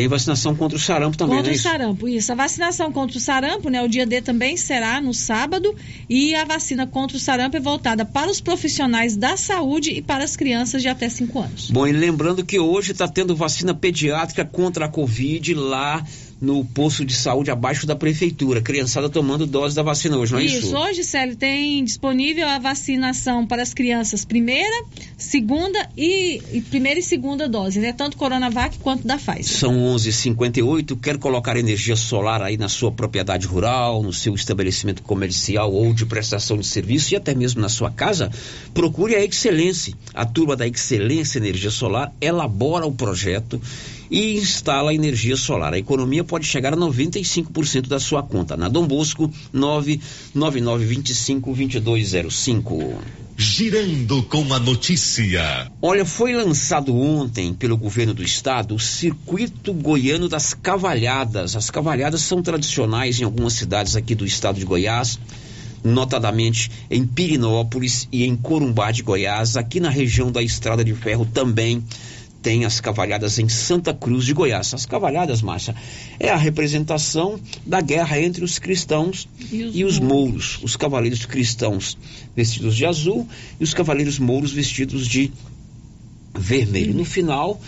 Tem vacinação contra o sarampo também, Contra né? o sarampo, isso. A vacinação contra o sarampo, né? O dia D também será no sábado e a vacina contra o sarampo é voltada para os profissionais da saúde e para as crianças de até 5 anos. Bom, e lembrando que hoje está tendo vacina pediátrica contra a Covid lá no posto de saúde abaixo da prefeitura. Criançada tomando dose da vacina hoje, não é isso? Isso, hoje, Célio, tem disponível a vacinação para as crianças primeira, segunda e, e primeira e segunda dose, né? Tanto Coronavac quanto da Pfizer. São 11:58. Quer colocar energia solar aí na sua propriedade rural, no seu estabelecimento comercial ou de prestação de serviço e até mesmo na sua casa? Procure a Excelência. A turma da Excelência Energia Solar elabora o projeto e instala energia solar. A economia pode chegar a 95% da sua conta. Na Dom Bosco, 99925 2205. girando com a notícia. Olha, foi lançado ontem pelo governo do estado o Circuito Goiano das Cavalhadas. As cavalhadas são tradicionais em algumas cidades aqui do estado de Goiás, notadamente em Pirinópolis e em Corumbá de Goiás, aqui na região da Estrada de Ferro também tem as cavalhadas em Santa Cruz de Goiás. As cavalhadas, Márcia, é a representação da guerra entre os cristãos e os, e os mouros. Os cavaleiros cristãos vestidos de azul e os cavaleiros mouros vestidos de vermelho. No final,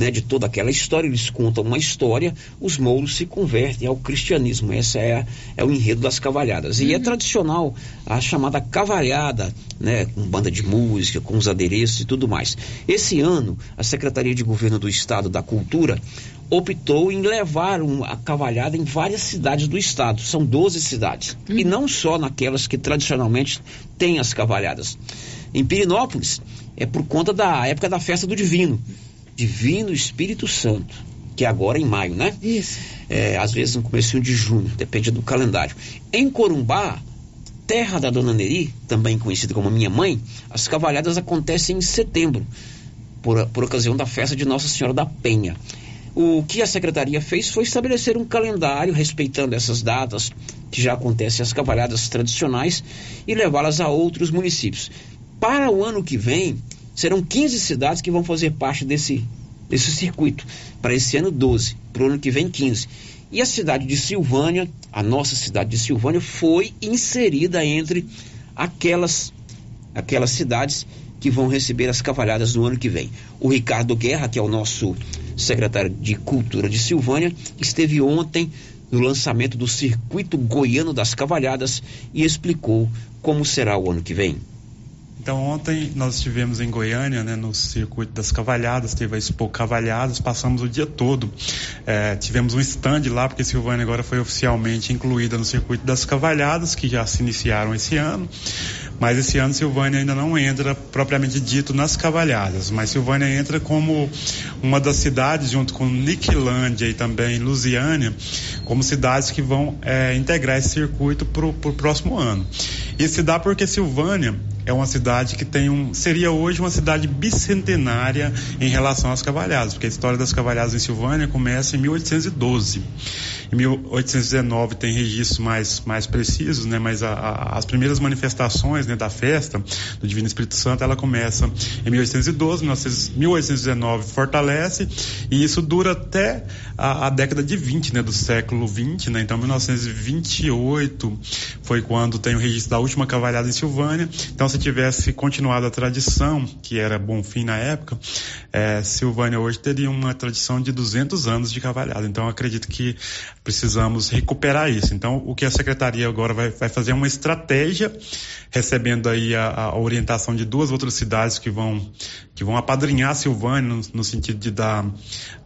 né, de toda aquela história, eles contam uma história, os mouros se convertem ao cristianismo. Essa é, é o enredo das cavalhadas. E é uhum. tradicional a chamada cavalhada, né, com banda de música, com os adereços e tudo mais. Esse ano, a Secretaria de Governo do Estado da Cultura optou em levar uma, a cavalhada em várias cidades do estado. São 12 cidades. Uhum. E não só naquelas que tradicionalmente têm as cavalhadas. Em Pirinópolis, é por conta da época da festa do Divino. Divino Espírito Santo, que é agora em maio, né? Isso. É, às vezes no começo de junho, depende do calendário. Em Corumbá, terra da Dona Neri, também conhecida como minha mãe, as cavalhadas acontecem em setembro, por, por ocasião da festa de Nossa Senhora da Penha. O que a secretaria fez foi estabelecer um calendário respeitando essas datas que já acontecem as cavalhadas tradicionais e levá-las a outros municípios. Para o ano que vem, serão 15 cidades que vão fazer parte desse, desse circuito. Para esse ano, 12. Para o ano que vem, 15. E a cidade de Silvânia, a nossa cidade de Silvânia, foi inserida entre aquelas, aquelas cidades que vão receber as cavalhadas no ano que vem. O Ricardo Guerra, que é o nosso secretário de Cultura de Silvânia, esteve ontem no lançamento do Circuito Goiano das Cavalhadas e explicou como será o ano que vem. Então ontem nós estivemos em Goiânia, né, no circuito das cavalhadas, teve a Expo Cavalhadas, passamos o dia todo. É, tivemos um stand lá, porque Silvânia agora foi oficialmente incluída no circuito das cavalhadas, que já se iniciaram esse ano. Mas esse ano Silvânia ainda não entra propriamente dito nas cavalhadas, mas Silvânia entra como uma das cidades, junto com Niquilândia e também Lusiânia, como cidades que vão é, integrar esse circuito para o próximo ano. E se dá porque Silvânia é uma cidade que tem um. seria hoje uma cidade bicentenária em relação às cavalhadas, porque a história das cavalhadas em Silvânia começa em 1812. Em 1819 tem registros mais, mais precisos, né? Mas a, a, as primeiras manifestações né, da festa do Divino Espírito Santo, ela começa em 1812, 1819 fortalece, e isso dura até a, a década de 20, né? Do século 20, né? Então 1928 foi quando tem o registro da última cavalhada em Silvânia. Então se tivesse continuado a tradição, que era Bonfim na época, é, Silvânia hoje teria uma tradição de 200 anos de cavalhada. Então acredito que precisamos recuperar isso. Então, o que a secretaria agora vai, vai fazer é uma estratégia, recebendo aí a, a, orientação de duas outras cidades que vão, que vão apadrinhar Silvânia no, no sentido de dar,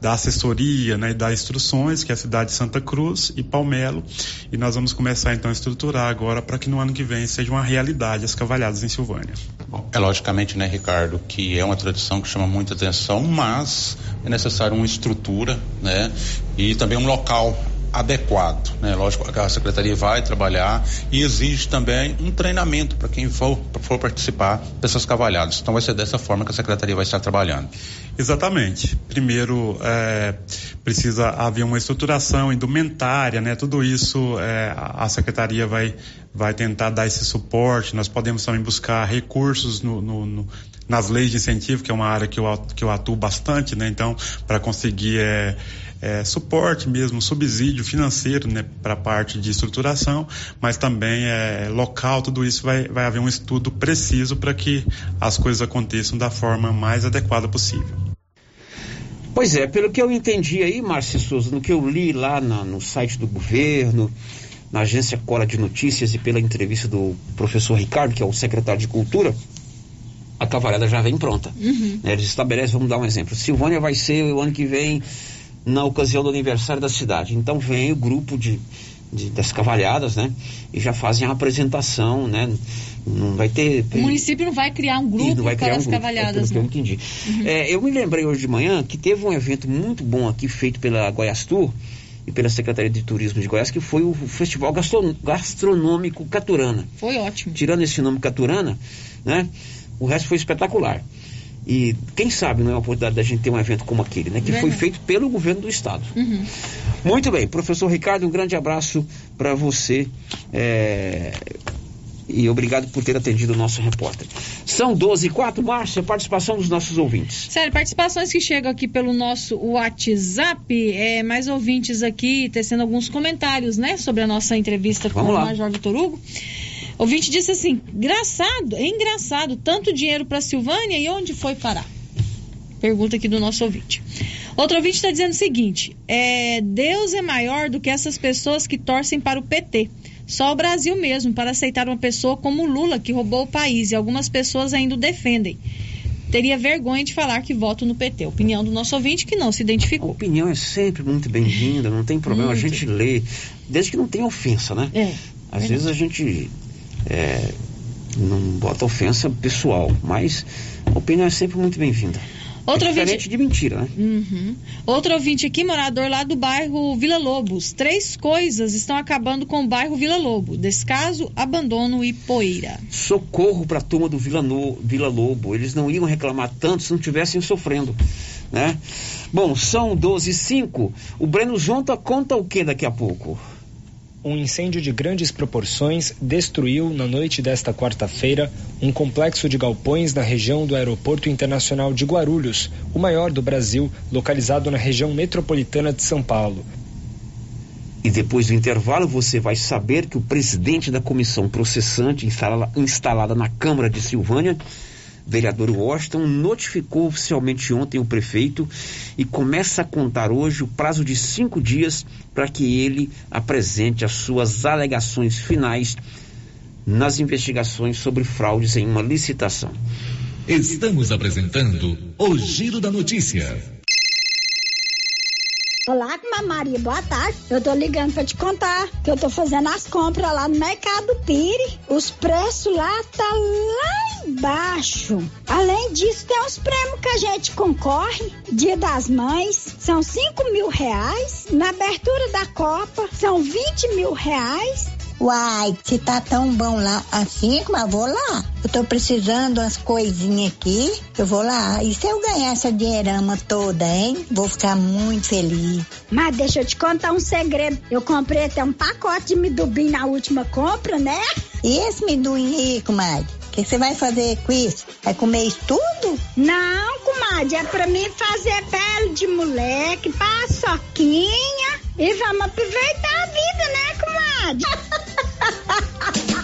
dar assessoria, né, e dar instruções, que é a cidade de Santa Cruz e Palmelo. E nós vamos começar então a estruturar agora para que no ano que vem seja uma realidade as cavalhadas em Silvânia. Bom, é logicamente, né, Ricardo, que é uma tradição que chama muita atenção, mas é necessário uma estrutura, né, e também um local adequado. Né? Lógico que a secretaria vai trabalhar e exige também um treinamento para quem for, for participar dessas cavalhadas. Então vai ser dessa forma que a secretaria vai estar trabalhando. Exatamente. Primeiro, é, precisa haver uma estruturação indumentária, né? Tudo isso é, a secretaria vai, vai tentar dar esse suporte. Nós podemos também buscar recursos no, no, no nas leis de incentivo, que é uma área que eu, que eu atuo bastante, né? Então, para conseguir é, é, suporte mesmo, subsídio financeiro né, para a parte de estruturação, mas também é, local, tudo isso vai, vai haver um estudo preciso para que as coisas aconteçam da forma mais adequada possível. Pois é, pelo que eu entendi aí, Márcio Souza, no que eu li lá na, no site do governo, na agência Cola de Notícias e pela entrevista do professor Ricardo, que é o secretário de Cultura, a cavalhada já vem pronta. Uhum. Né, eles estabelecem, vamos dar um exemplo. Silvânia vai ser o ano que vem na ocasião do aniversário da cidade. Então vem o grupo de, de, das cavalhadas, né? E já fazem a apresentação, né? Não vai ter. O município não vai criar um grupo não vai criar para um as grupo, cavalhadas. É que eu entendi. Uhum. É, eu me lembrei hoje de manhã que teve um evento muito bom aqui feito pela Goiás Tour e pela Secretaria de Turismo de Goiás, que foi o Festival Gastronômico Caturana. Foi ótimo. Tirando esse nome Caturana, né? O resto foi espetacular. E quem sabe não é a oportunidade da gente ter um evento como aquele, né? Que Verdade. foi feito pelo governo do estado. Uhum. Muito bem, professor Ricardo, um grande abraço para você. É... E obrigado por ter atendido o nosso repórter. São 12 e 4, Márcia, participação dos nossos ouvintes. Sério, participações que chegam aqui pelo nosso WhatsApp, é, mais ouvintes aqui tecendo alguns comentários, né, sobre a nossa entrevista Vamos com lá. o Major Vitor Hugo. Ouvinte disse assim: engraçado, é engraçado, tanto dinheiro para Silvânia e onde foi parar? Pergunta aqui do nosso ouvinte. Outro ouvinte está dizendo o seguinte: é, Deus é maior do que essas pessoas que torcem para o PT. Só o Brasil mesmo para aceitar uma pessoa como Lula, que roubou o país, e algumas pessoas ainda o defendem. Teria vergonha de falar que voto no PT. Opinião do nosso ouvinte que não se identificou. A opinião é sempre muito bem-vinda, não tem problema, Muito. a gente lê, desde que não tenha ofensa, né? É. Às vezes a gente é, não bota ofensa pessoal, mas a opinião é sempre muito bem-vinda. Outro é ouvinte- diferente de mentira, né? Uhum. Outro ouvinte aqui, morador lá do bairro Vila Lobos. Três coisas estão acabando com o bairro Vila Lobo: descaso, abandono e poeira. Socorro para a turma do Vila, no, Vila Lobo. Eles não iam reclamar tanto se não estivessem sofrendo, né? Bom, são 12 e 5. O Breno Jonta conta o que daqui a pouco? Um incêndio de grandes proporções destruiu, na noite desta quarta-feira, um complexo de galpões na região do Aeroporto Internacional de Guarulhos, o maior do Brasil, localizado na região metropolitana de São Paulo. E depois do intervalo você vai saber que o presidente da comissão processante instala- instalada na Câmara de Silvânia, vereador Washington, notificou oficialmente ontem o prefeito e começa a contar hoje o prazo de cinco dias para que ele apresente as suas alegações finais nas investigações sobre fraudes em uma licitação. Estamos apresentando o Giro da Notícia. Olá, Maria, boa tarde. Eu tô ligando pra te contar que eu tô fazendo as compras lá no Mercado Pire. Os preços lá tá lá embaixo. Além disso, tem os prêmios que a gente concorre. Dia das Mães, são 5 mil reais. Na abertura da Copa, são 20 mil reais. Uai, se tá tão bom lá assim, mas vou lá. Eu tô precisando umas coisinhas aqui, eu vou lá. E se eu ganhar essa dinheirama toda, hein? Vou ficar muito feliz. Mas deixa eu te contar um segredo. Eu comprei até um pacote de midubim na última compra, né? E esse minduim aí, comadre? O que você vai fazer com isso? Vai comer isso tudo? Não, comadre, é pra mim fazer pele de moleque, paçoquinha e vamos aproveitar a vida, né, comadre?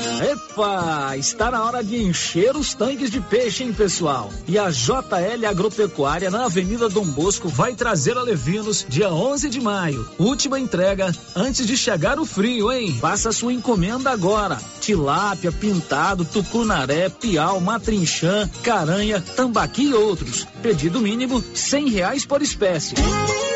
Epa, está na hora de encher os tanques de peixe, hein, pessoal? E a JL Agropecuária na Avenida Dom Bosco vai trazer a Levinos dia 11 de maio. Última entrega antes de chegar o frio, hein? Faça sua encomenda agora. Tilápia, pintado, tucunaré, piau, matrinchã, caranha, tambaqui e outros. Pedido mínimo cem reais por espécie.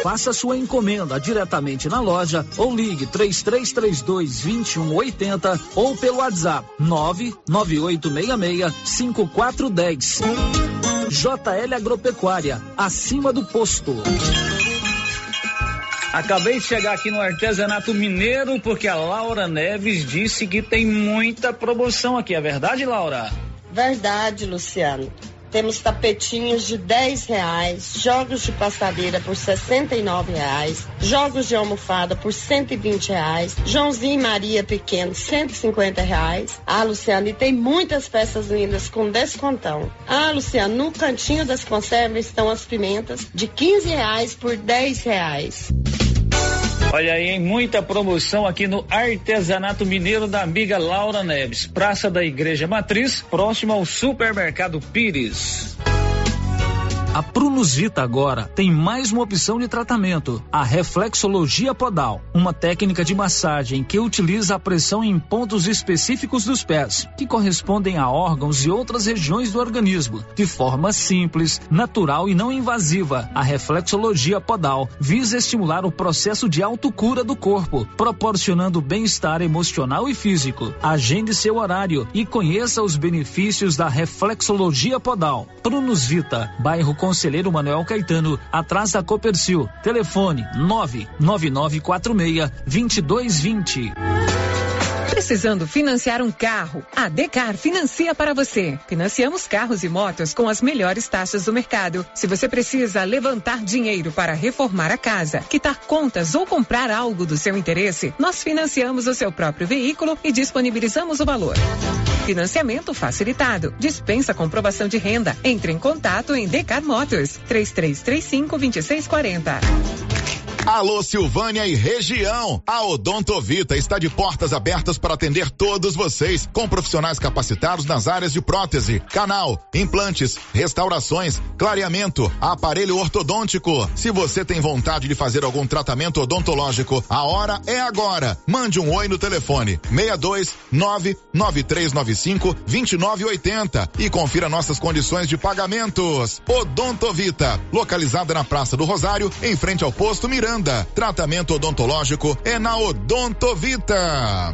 Faça sua encomenda diretamente na loja ou ligue 3332 2180 ou pelo WhatsApp 99866 5410. JL Agropecuária, acima do posto. Acabei de chegar aqui no artesanato mineiro porque a Laura Neves disse que tem muita promoção aqui. É verdade, Laura? Verdade, Luciano. Temos tapetinhos de 10 reais, jogos de passadeira por 69 reais, jogos de almofada por 120 reais, Joãozinho e Maria pequeno 150 reais. Ah, Luciano, e tem muitas peças lindas com descontão. Ah, Luciano, no cantinho das conservas estão as pimentas de 15 reais por 10 reais. Olha aí, hein? muita promoção aqui no Artesanato Mineiro da amiga Laura Neves, Praça da Igreja Matriz, próximo ao Supermercado Pires. A Prunus Vita agora tem mais uma opção de tratamento, a reflexologia podal, uma técnica de massagem que utiliza a pressão em pontos específicos dos pés, que correspondem a órgãos e outras regiões do organismo, de forma simples, natural e não invasiva. A reflexologia podal visa estimular o processo de autocura do corpo, proporcionando bem-estar emocional e físico. Agende seu horário e conheça os benefícios da reflexologia podal. Prunus Vita, bairro Conselheiro Manuel Caetano, atrás da Copercil. Telefone 99946 2220. Precisando financiar um carro? A Decar financia para você. Financiamos carros e motos com as melhores taxas do mercado. Se você precisa levantar dinheiro para reformar a casa, quitar contas ou comprar algo do seu interesse, nós financiamos o seu próprio veículo e disponibilizamos o valor. Financiamento facilitado. Dispensa comprovação de renda. Entre em contato em Decar Motors 3335 2640. Alô Silvânia e região. A Odontovita está de portas abertas para atender todos vocês, com profissionais capacitados nas áreas de prótese, canal, implantes, restaurações, clareamento, aparelho ortodôntico. Se você tem vontade de fazer algum tratamento odontológico, a hora é agora. Mande um oi no telefone 62 99395 2980 e confira nossas condições de pagamentos. Odontovita, localizada na Praça do Rosário, em frente ao posto Miranda. Tratamento odontológico é na Odontovita.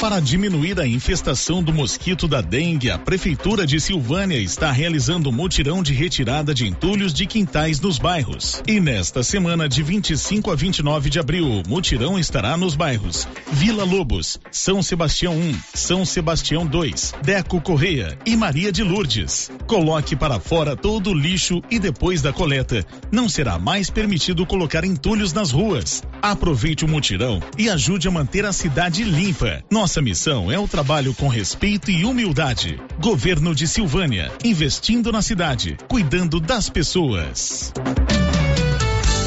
Para diminuir a infestação do mosquito da dengue, a Prefeitura de Silvânia está realizando um mutirão de retirada de entulhos de quintais nos bairros. E nesta semana, de 25 a 29 de abril, o mutirão estará nos bairros Vila Lobos, São Sebastião 1, São Sebastião 2, Deco Correia e Maria de Lourdes. Coloque para fora todo o lixo e depois da coleta, não será mais permitido colocar entulhos nas ruas. Aproveite o mutirão e ajude a manter a cidade limpa. Nossa missão é o trabalho com respeito e humildade. Governo de Silvânia, investindo na cidade, cuidando das pessoas.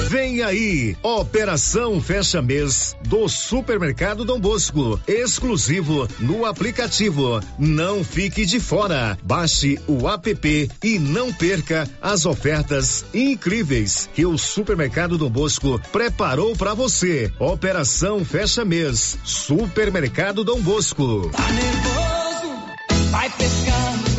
Vem aí, Operação Fecha Mês do Supermercado Dom Bosco, exclusivo no aplicativo. Não fique de fora. Baixe o app e não perca as ofertas incríveis que o Supermercado Dom Bosco preparou para você. Operação Fecha Mês, Supermercado Dom Bosco. Tá nervoso, vai pescando.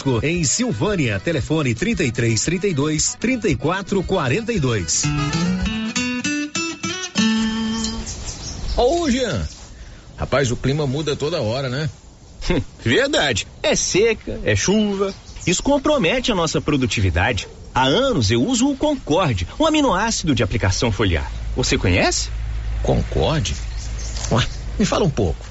em Silvânia. Telefone 33 32 34 42. Ô, Jean. Rapaz, o clima muda toda hora, né? Verdade. É seca, é chuva. Isso compromete a nossa produtividade. Há anos eu uso o Concorde, um aminoácido de aplicação foliar. Você conhece? Concorde? Ué, me fala um pouco.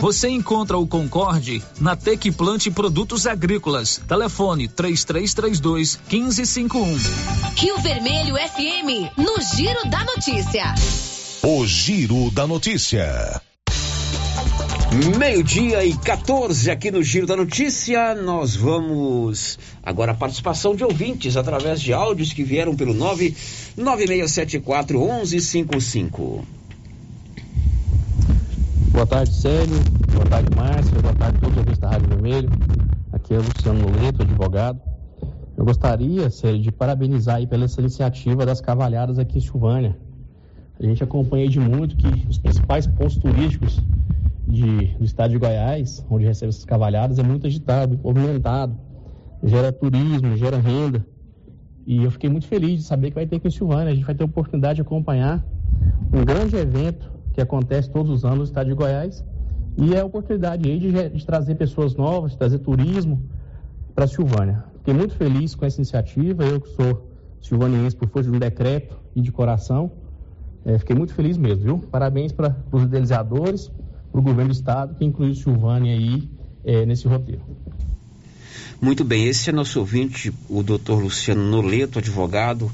Você encontra o Concorde na Tec Plante Produtos Agrícolas. Telefone 3332 1551. Rio Vermelho FM, no Giro da Notícia. O Giro da Notícia. Meio-dia e 14 aqui no Giro da Notícia. Nós vamos agora a participação de ouvintes através de áudios que vieram pelo 99674 1155. Boa tarde, Célio. Boa tarde, Márcio. Boa tarde a todos os da Rádio Vermelho. Aqui é o Luciano Noleto, advogado. Eu gostaria, Célio, de parabenizar aí pela essa iniciativa das cavalhadas aqui em Silvânia. A gente acompanha de muito que os principais pontos turísticos de, do estado de Goiás, onde recebe essas cavalhadas, é muito agitado, movimentado, gera turismo, gera renda. E eu fiquei muito feliz de saber que vai ter aqui em Silvânia. A gente vai ter a oportunidade de acompanhar um grande evento que acontece todos os anos no estado de Goiás. E é a oportunidade aí de, de trazer pessoas novas, de trazer turismo para Silvânia. Fiquei muito feliz com essa iniciativa. Eu que sou silvaniense por força de um decreto e de coração. É, fiquei muito feliz mesmo, viu? Parabéns para os idealizadores, para o governo do estado, que incluiu Silvânia aí é, nesse roteiro. Muito bem, esse é nosso ouvinte, o doutor Luciano Noleto, advogado,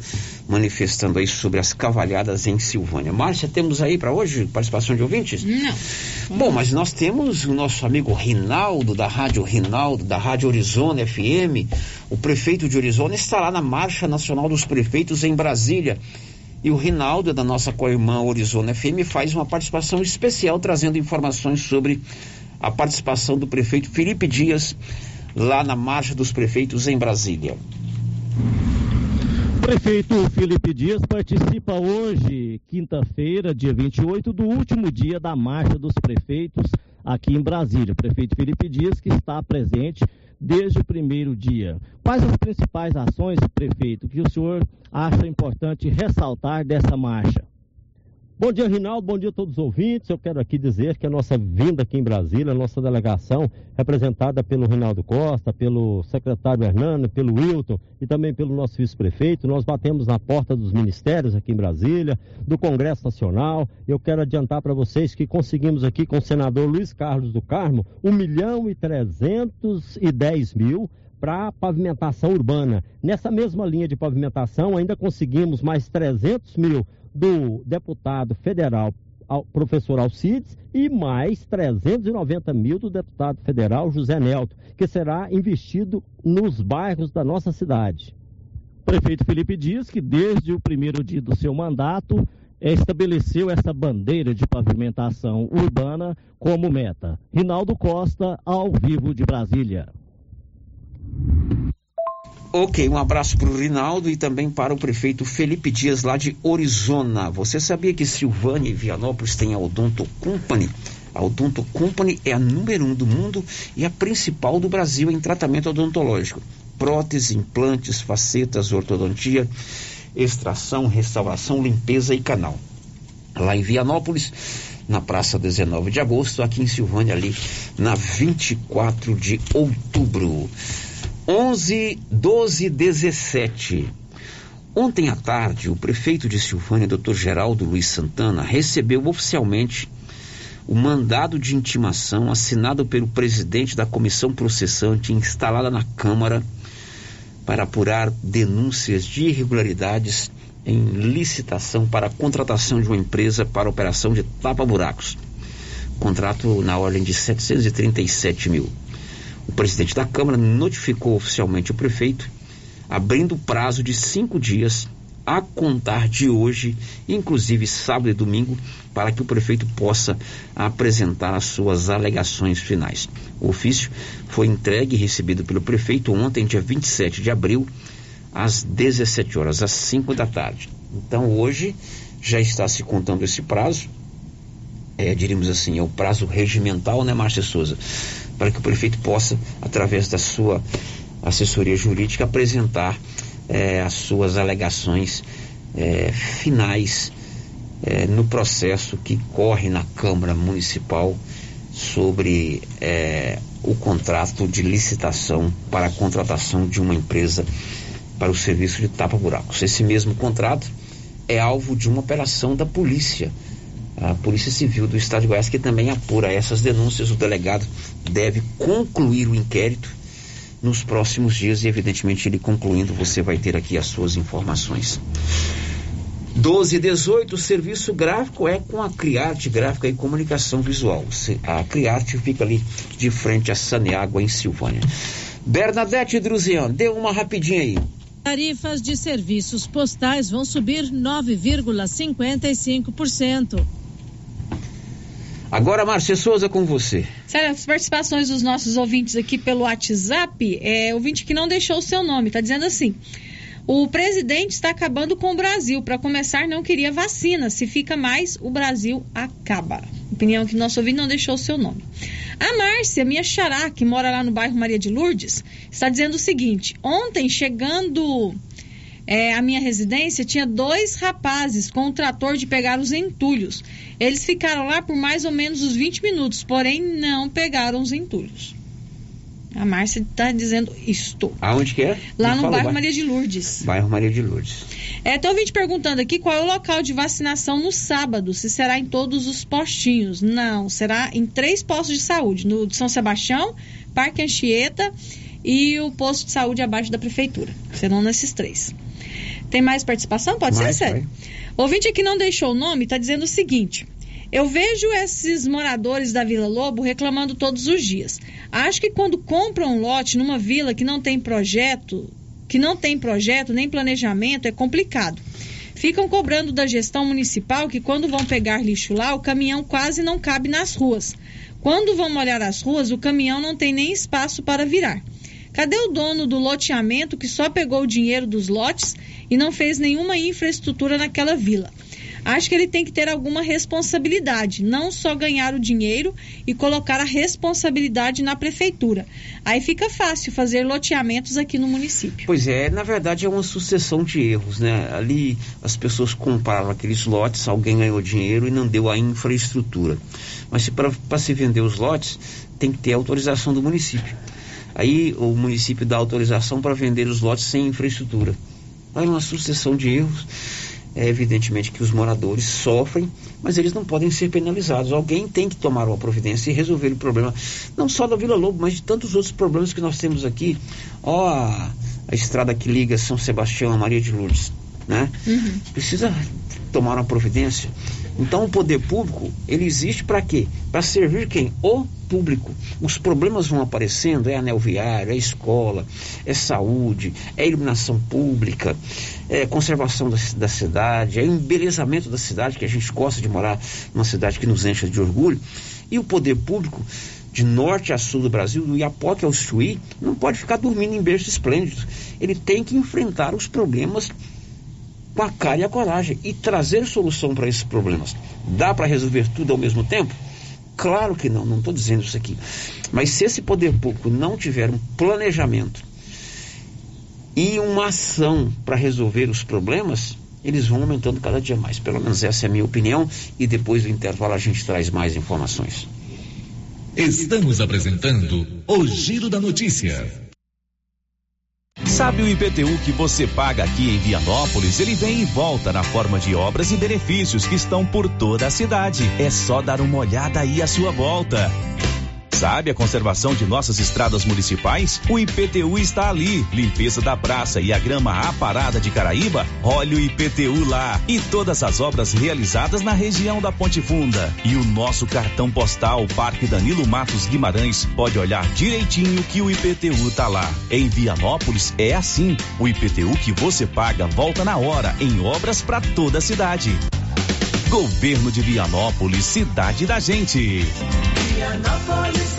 manifestando aí sobre as cavalhadas em Silvânia. Márcia, temos aí para hoje participação de ouvintes? Não. Bom, mas nós temos o nosso amigo Rinaldo, da Rádio Rinaldo, da Rádio Horizona FM. O prefeito de Horizona está lá na Marcha Nacional dos Prefeitos em Brasília. E o Rinaldo, da nossa co-irmã Horizona FM, faz uma participação especial trazendo informações sobre a participação do prefeito Felipe Dias lá na Marcha dos Prefeitos em Brasília. Prefeito Felipe Dias participa hoje, quinta-feira, dia 28, do último dia da Marcha dos Prefeitos aqui em Brasília. Prefeito Felipe Dias que está presente desde o primeiro dia. Quais as principais ações, prefeito, que o senhor acha importante ressaltar dessa marcha? Bom dia, Rinaldo. Bom dia a todos os ouvintes. Eu quero aqui dizer que a nossa vinda aqui em Brasília, a nossa delegação, representada pelo Rinaldo Costa, pelo secretário Hernando, pelo Wilton e também pelo nosso vice-prefeito, nós batemos na porta dos ministérios aqui em Brasília, do Congresso Nacional. Eu quero adiantar para vocês que conseguimos aqui com o senador Luiz Carlos do Carmo 1 milhão e 310 mil para pavimentação urbana. Nessa mesma linha de pavimentação, ainda conseguimos mais 300 mil do deputado federal professor Alcides e mais 390 mil do deputado federal José Nelto, que será investido nos bairros da nossa cidade. Prefeito Felipe diz que desde o primeiro dia do seu mandato estabeleceu essa bandeira de pavimentação urbana como meta. Rinaldo Costa, ao vivo de Brasília. Ok, um abraço para o Rinaldo e também para o prefeito Felipe Dias, lá de Orizona. Você sabia que Silvânia e Vianópolis têm a Odonto Company? A Odonto Company é a número um do mundo e a principal do Brasil em tratamento odontológico. Prótese, implantes, facetas, ortodontia, extração, restauração, limpeza e canal. Lá em Vianópolis, na Praça 19 de Agosto, aqui em Silvânia, ali na 24 de outubro. 11, 12, 17. Ontem à tarde, o prefeito de Silvânia, Dr. Geraldo Luiz Santana, recebeu oficialmente o mandado de intimação assinado pelo presidente da comissão processante instalada na Câmara para apurar denúncias de irregularidades em licitação para a contratação de uma empresa para operação de tapa-buracos. Contrato na ordem de 737 mil. O presidente da Câmara notificou oficialmente o prefeito, abrindo prazo de cinco dias a contar de hoje, inclusive sábado e domingo, para que o prefeito possa apresentar as suas alegações finais. O ofício foi entregue e recebido pelo prefeito ontem, dia 27 de abril, às 17 horas, às 5 da tarde. Então hoje já está se contando esse prazo, é, diríamos assim, é o prazo regimental, né, Márcia Souza? Para que o prefeito possa, através da sua assessoria jurídica, apresentar é, as suas alegações é, finais é, no processo que corre na Câmara Municipal sobre o contrato de licitação para a contratação de uma empresa para o serviço de tapa-buracos. Esse mesmo contrato é alvo de uma operação da polícia a Polícia Civil do Estado de Goiás, que também apura essas denúncias. O delegado deve concluir o inquérito nos próximos dias e, evidentemente, ele concluindo, você vai ter aqui as suas informações. 1218, o serviço gráfico é com a Criarte Gráfica e Comunicação Visual. A Criarte fica ali de frente a Saneágua, em Silvânia. Bernadette Druzian, dê uma rapidinha aí. Tarifas de serviços postais vão subir 9,55%. Agora, Márcia Souza, com você. Sério, as participações dos nossos ouvintes aqui pelo WhatsApp, é ouvinte que não deixou o seu nome, está dizendo assim. O presidente está acabando com o Brasil. Para começar, não queria vacina. Se fica mais, o Brasil acaba. Opinião que nosso ouvinte não deixou o seu nome. A Márcia, minha xará, que mora lá no bairro Maria de Lourdes, está dizendo o seguinte: ontem, chegando é, à minha residência, tinha dois rapazes com o trator de pegar os entulhos. Eles ficaram lá por mais ou menos uns 20 minutos, porém não pegaram os entulhos. A Márcia está dizendo isto. Aonde que é? Lá no bairro, bairro Maria de Lourdes. Bairro Maria de Lourdes. É, tem ouvinte perguntando aqui qual é o local de vacinação no sábado, se será em todos os postinhos. Não, será em três postos de saúde, no de São Sebastião, Parque Anchieta e o posto de saúde abaixo da prefeitura. Serão nesses três. Tem mais participação? Pode mais, ser, sério? Ouvinte que não deixou o nome está dizendo o seguinte: eu vejo esses moradores da Vila Lobo reclamando todos os dias. Acho que quando compram um lote numa vila que não tem projeto, que não tem projeto nem planejamento, é complicado. Ficam cobrando da gestão municipal que quando vão pegar lixo lá, o caminhão quase não cabe nas ruas. Quando vão molhar as ruas, o caminhão não tem nem espaço para virar. Cadê o dono do loteamento que só pegou o dinheiro dos lotes e não fez nenhuma infraestrutura naquela vila? Acho que ele tem que ter alguma responsabilidade, não só ganhar o dinheiro e colocar a responsabilidade na prefeitura. Aí fica fácil fazer loteamentos aqui no município. Pois é, na verdade é uma sucessão de erros, né? Ali as pessoas compraram aqueles lotes, alguém ganhou dinheiro e não deu a infraestrutura. Mas para se vender os lotes, tem que ter autorização do município. Aí o município dá autorização para vender os lotes sem infraestrutura. Aí uma sucessão de erros é evidentemente que os moradores sofrem, mas eles não podem ser penalizados. Alguém tem que tomar uma providência e resolver o problema, não só da Vila Lobo, mas de tantos outros problemas que nós temos aqui. Ó, a, a estrada que liga São Sebastião a Maria de Lourdes, né? Uhum. Precisa tomar uma providência. Então o poder público, ele existe para quê? Para servir quem? O público. Os problemas vão aparecendo, é anel viário, é escola, é saúde, é iluminação pública, é conservação da, da cidade, é embelezamento da cidade, que a gente gosta de morar numa cidade que nos enche de orgulho. E o poder público, de norte a sul do Brasil, do Iapoque ao Chuí, não pode ficar dormindo em berço esplêndido. Ele tem que enfrentar os problemas com a cara e a coragem e trazer solução para esses problemas. Dá para resolver tudo ao mesmo tempo? Claro que não, não estou dizendo isso aqui. Mas se esse poder público não tiver um planejamento e uma ação para resolver os problemas, eles vão aumentando cada dia mais. Pelo menos essa é a minha opinião. E depois do intervalo a gente traz mais informações. Estamos apresentando o Giro da Notícia. Sabe o IPTU que você paga aqui em Vianópolis? Ele vem e volta na forma de obras e benefícios que estão por toda a cidade. É só dar uma olhada aí à sua volta. Sabe a conservação de nossas estradas municipais? O IPTU está ali. Limpeza da praça e a grama aparada de Caraíba? Olha o IPTU lá. E todas as obras realizadas na região da Ponte Funda. E o nosso cartão postal Parque Danilo Matos Guimarães pode olhar direitinho que o IPTU tá lá. Em Vianópolis é assim. O IPTU que você paga volta na hora em obras para toda a cidade. Governo de Vianópolis, cidade da gente. Vianópolis,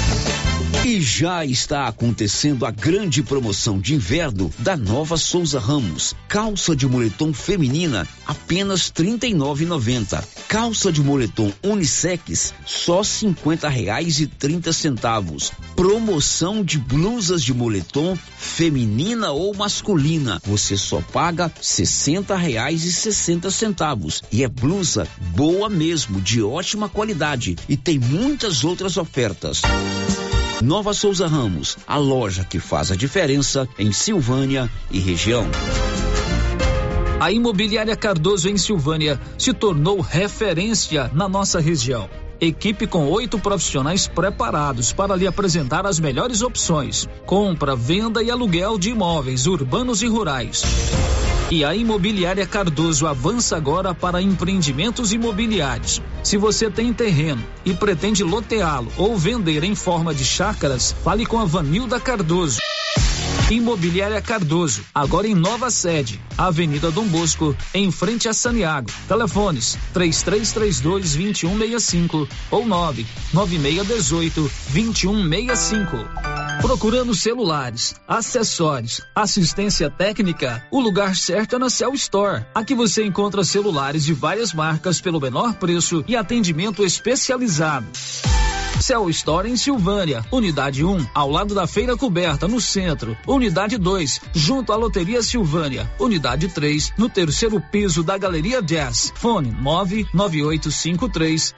E já está acontecendo a grande promoção de inverno da Nova Souza Ramos. Calça de moletom feminina apenas R$ 39,90. Calça de moletom unissex só 50 reais e 30 centavos. Promoção de blusas de moletom feminina ou masculina. Você só paga 60 reais e 60 centavos. E é blusa boa mesmo, de ótima qualidade. E tem muitas outras ofertas. Nova Souza Ramos, a loja que faz a diferença em Silvânia e região. A Imobiliária Cardoso em Silvânia se tornou referência na nossa região. Equipe com oito profissionais preparados para lhe apresentar as melhores opções: compra, venda e aluguel de imóveis urbanos e rurais. E a Imobiliária Cardoso avança agora para empreendimentos imobiliários. Se você tem terreno e pretende loteá-lo ou vender em forma de chácaras, fale com a Vanilda Cardoso. Imobiliária Cardoso, agora em nova sede, Avenida Dom Bosco, em frente a Saniago. Telefones: 3332 2165 ou 99618 2165. Procurando celulares, acessórios, assistência técnica, o lugar certo é na Cell Store. Aqui você encontra celulares de várias marcas pelo menor preço e atendimento especializado. Cell Store em Silvânia, Unidade 1, ao lado da Feira Coberta, no centro. Unidade 2, junto à Loteria Silvânia. Unidade 3, no terceiro piso da Galeria Jazz. Fone 99853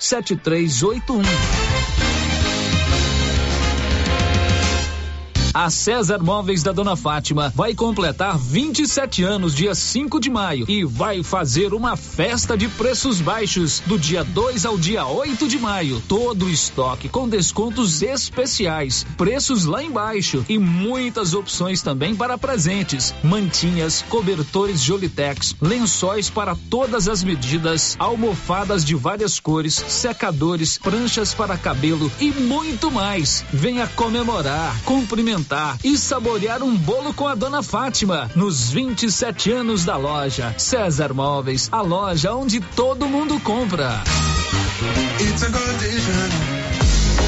A César Móveis da Dona Fátima vai completar 27 anos dia 5 de maio e vai fazer uma festa de preços baixos do dia 2 ao dia 8 de maio. Todo o estoque com descontos especiais, preços lá embaixo e muitas opções também para presentes, mantinhas, cobertores Jolitex, lençóis para todas as medidas, almofadas de várias cores, secadores, pranchas para cabelo e muito mais. Venha comemorar, cumprimentar e saborear um bolo com a dona Fátima nos 27 anos da loja. César Móveis, a loja onde todo mundo compra.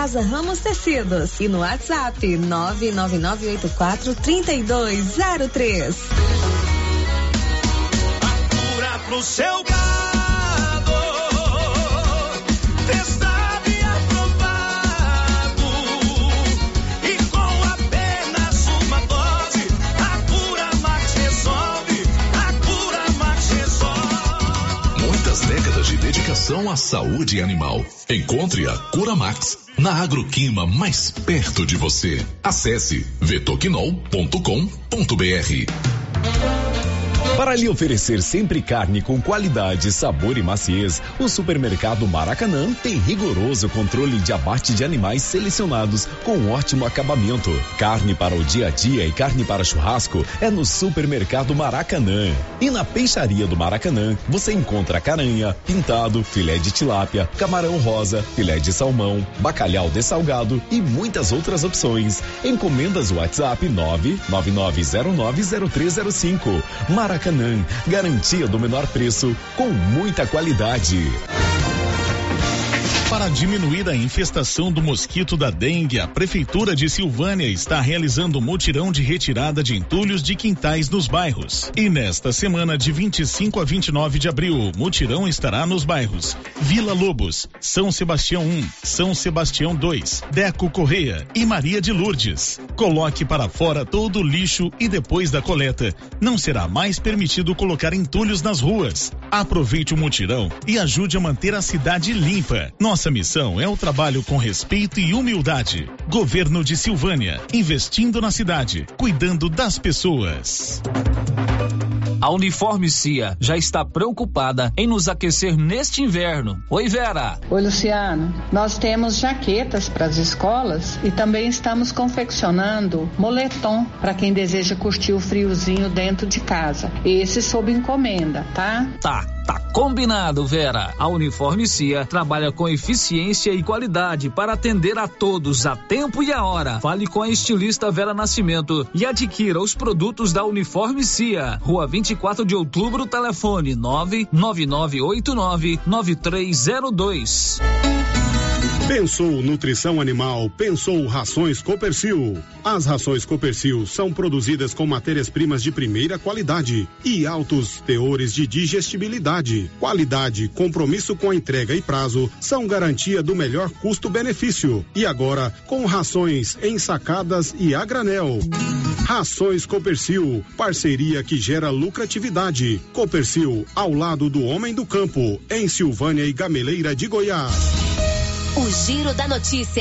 Casa Ramos Tecidos e no WhatsApp 99984 3203. Cura pro seu gado. Testado e aprovado. E com apenas uma dose, a cura Max resolve. A cura Max resolve. Muitas décadas de dedicação à saúde animal. Encontre a Cura Max na Agroquima mais perto de você. Acesse vetoquinol.com.br. Para lhe oferecer sempre carne com qualidade, sabor e maciez, o supermercado Maracanã tem rigoroso controle de abate de animais selecionados com ótimo acabamento. Carne para o dia a dia e carne para churrasco é no supermercado Maracanã. E na peixaria do Maracanã, você encontra caranha, pintado, filé de tilápia, camarão rosa, filé de salmão, bacalhau dessalgado e muitas outras opções. Encomendas WhatsApp 999090305. Maracanã, garantia do menor preço com muita qualidade. Para diminuir a infestação do mosquito da dengue, a Prefeitura de Silvânia está realizando um mutirão de retirada de entulhos de quintais nos bairros. E nesta semana, de 25 a 29 de abril, o mutirão estará nos bairros Vila Lobos, São Sebastião 1, São Sebastião 2, Deco Correia e Maria de Lourdes. Coloque para fora todo o lixo e depois da coleta, não será mais permitido colocar entulhos nas ruas. Aproveite o mutirão e ajude a manter a cidade limpa. Nossa missão é o trabalho com respeito e humildade. Governo de Silvânia, investindo na cidade, cuidando das pessoas. A Uniforme Cia já está preocupada em nos aquecer neste inverno. Oi, Vera. Oi, Luciano. Nós temos jaquetas para as escolas e também estamos confeccionando moletom para quem deseja curtir o friozinho dentro de casa. Esse sob encomenda, tá? Tá, tá combinado, Vera. A Uniforme Cia trabalha com eficiência e qualidade para atender a todos a tempo e a hora. Fale com a estilista Vera Nascimento e adquira os produtos da Uniforme Cia. Rua 24 de Outubro, telefone 99989 9302. Pensou nutrição animal, pensou rações Copercil. As rações Copercil são produzidas com matérias-primas de primeira qualidade e altos teores de digestibilidade. Qualidade, compromisso com a entrega e prazo são garantia do melhor custo-benefício. E agora, com rações ensacadas e a granel. Rações Copercil, parceria que gera lucratividade. Copercil, ao lado do homem do campo, em Silvânia e Gameleira de Goiás. O Giro da Notícia.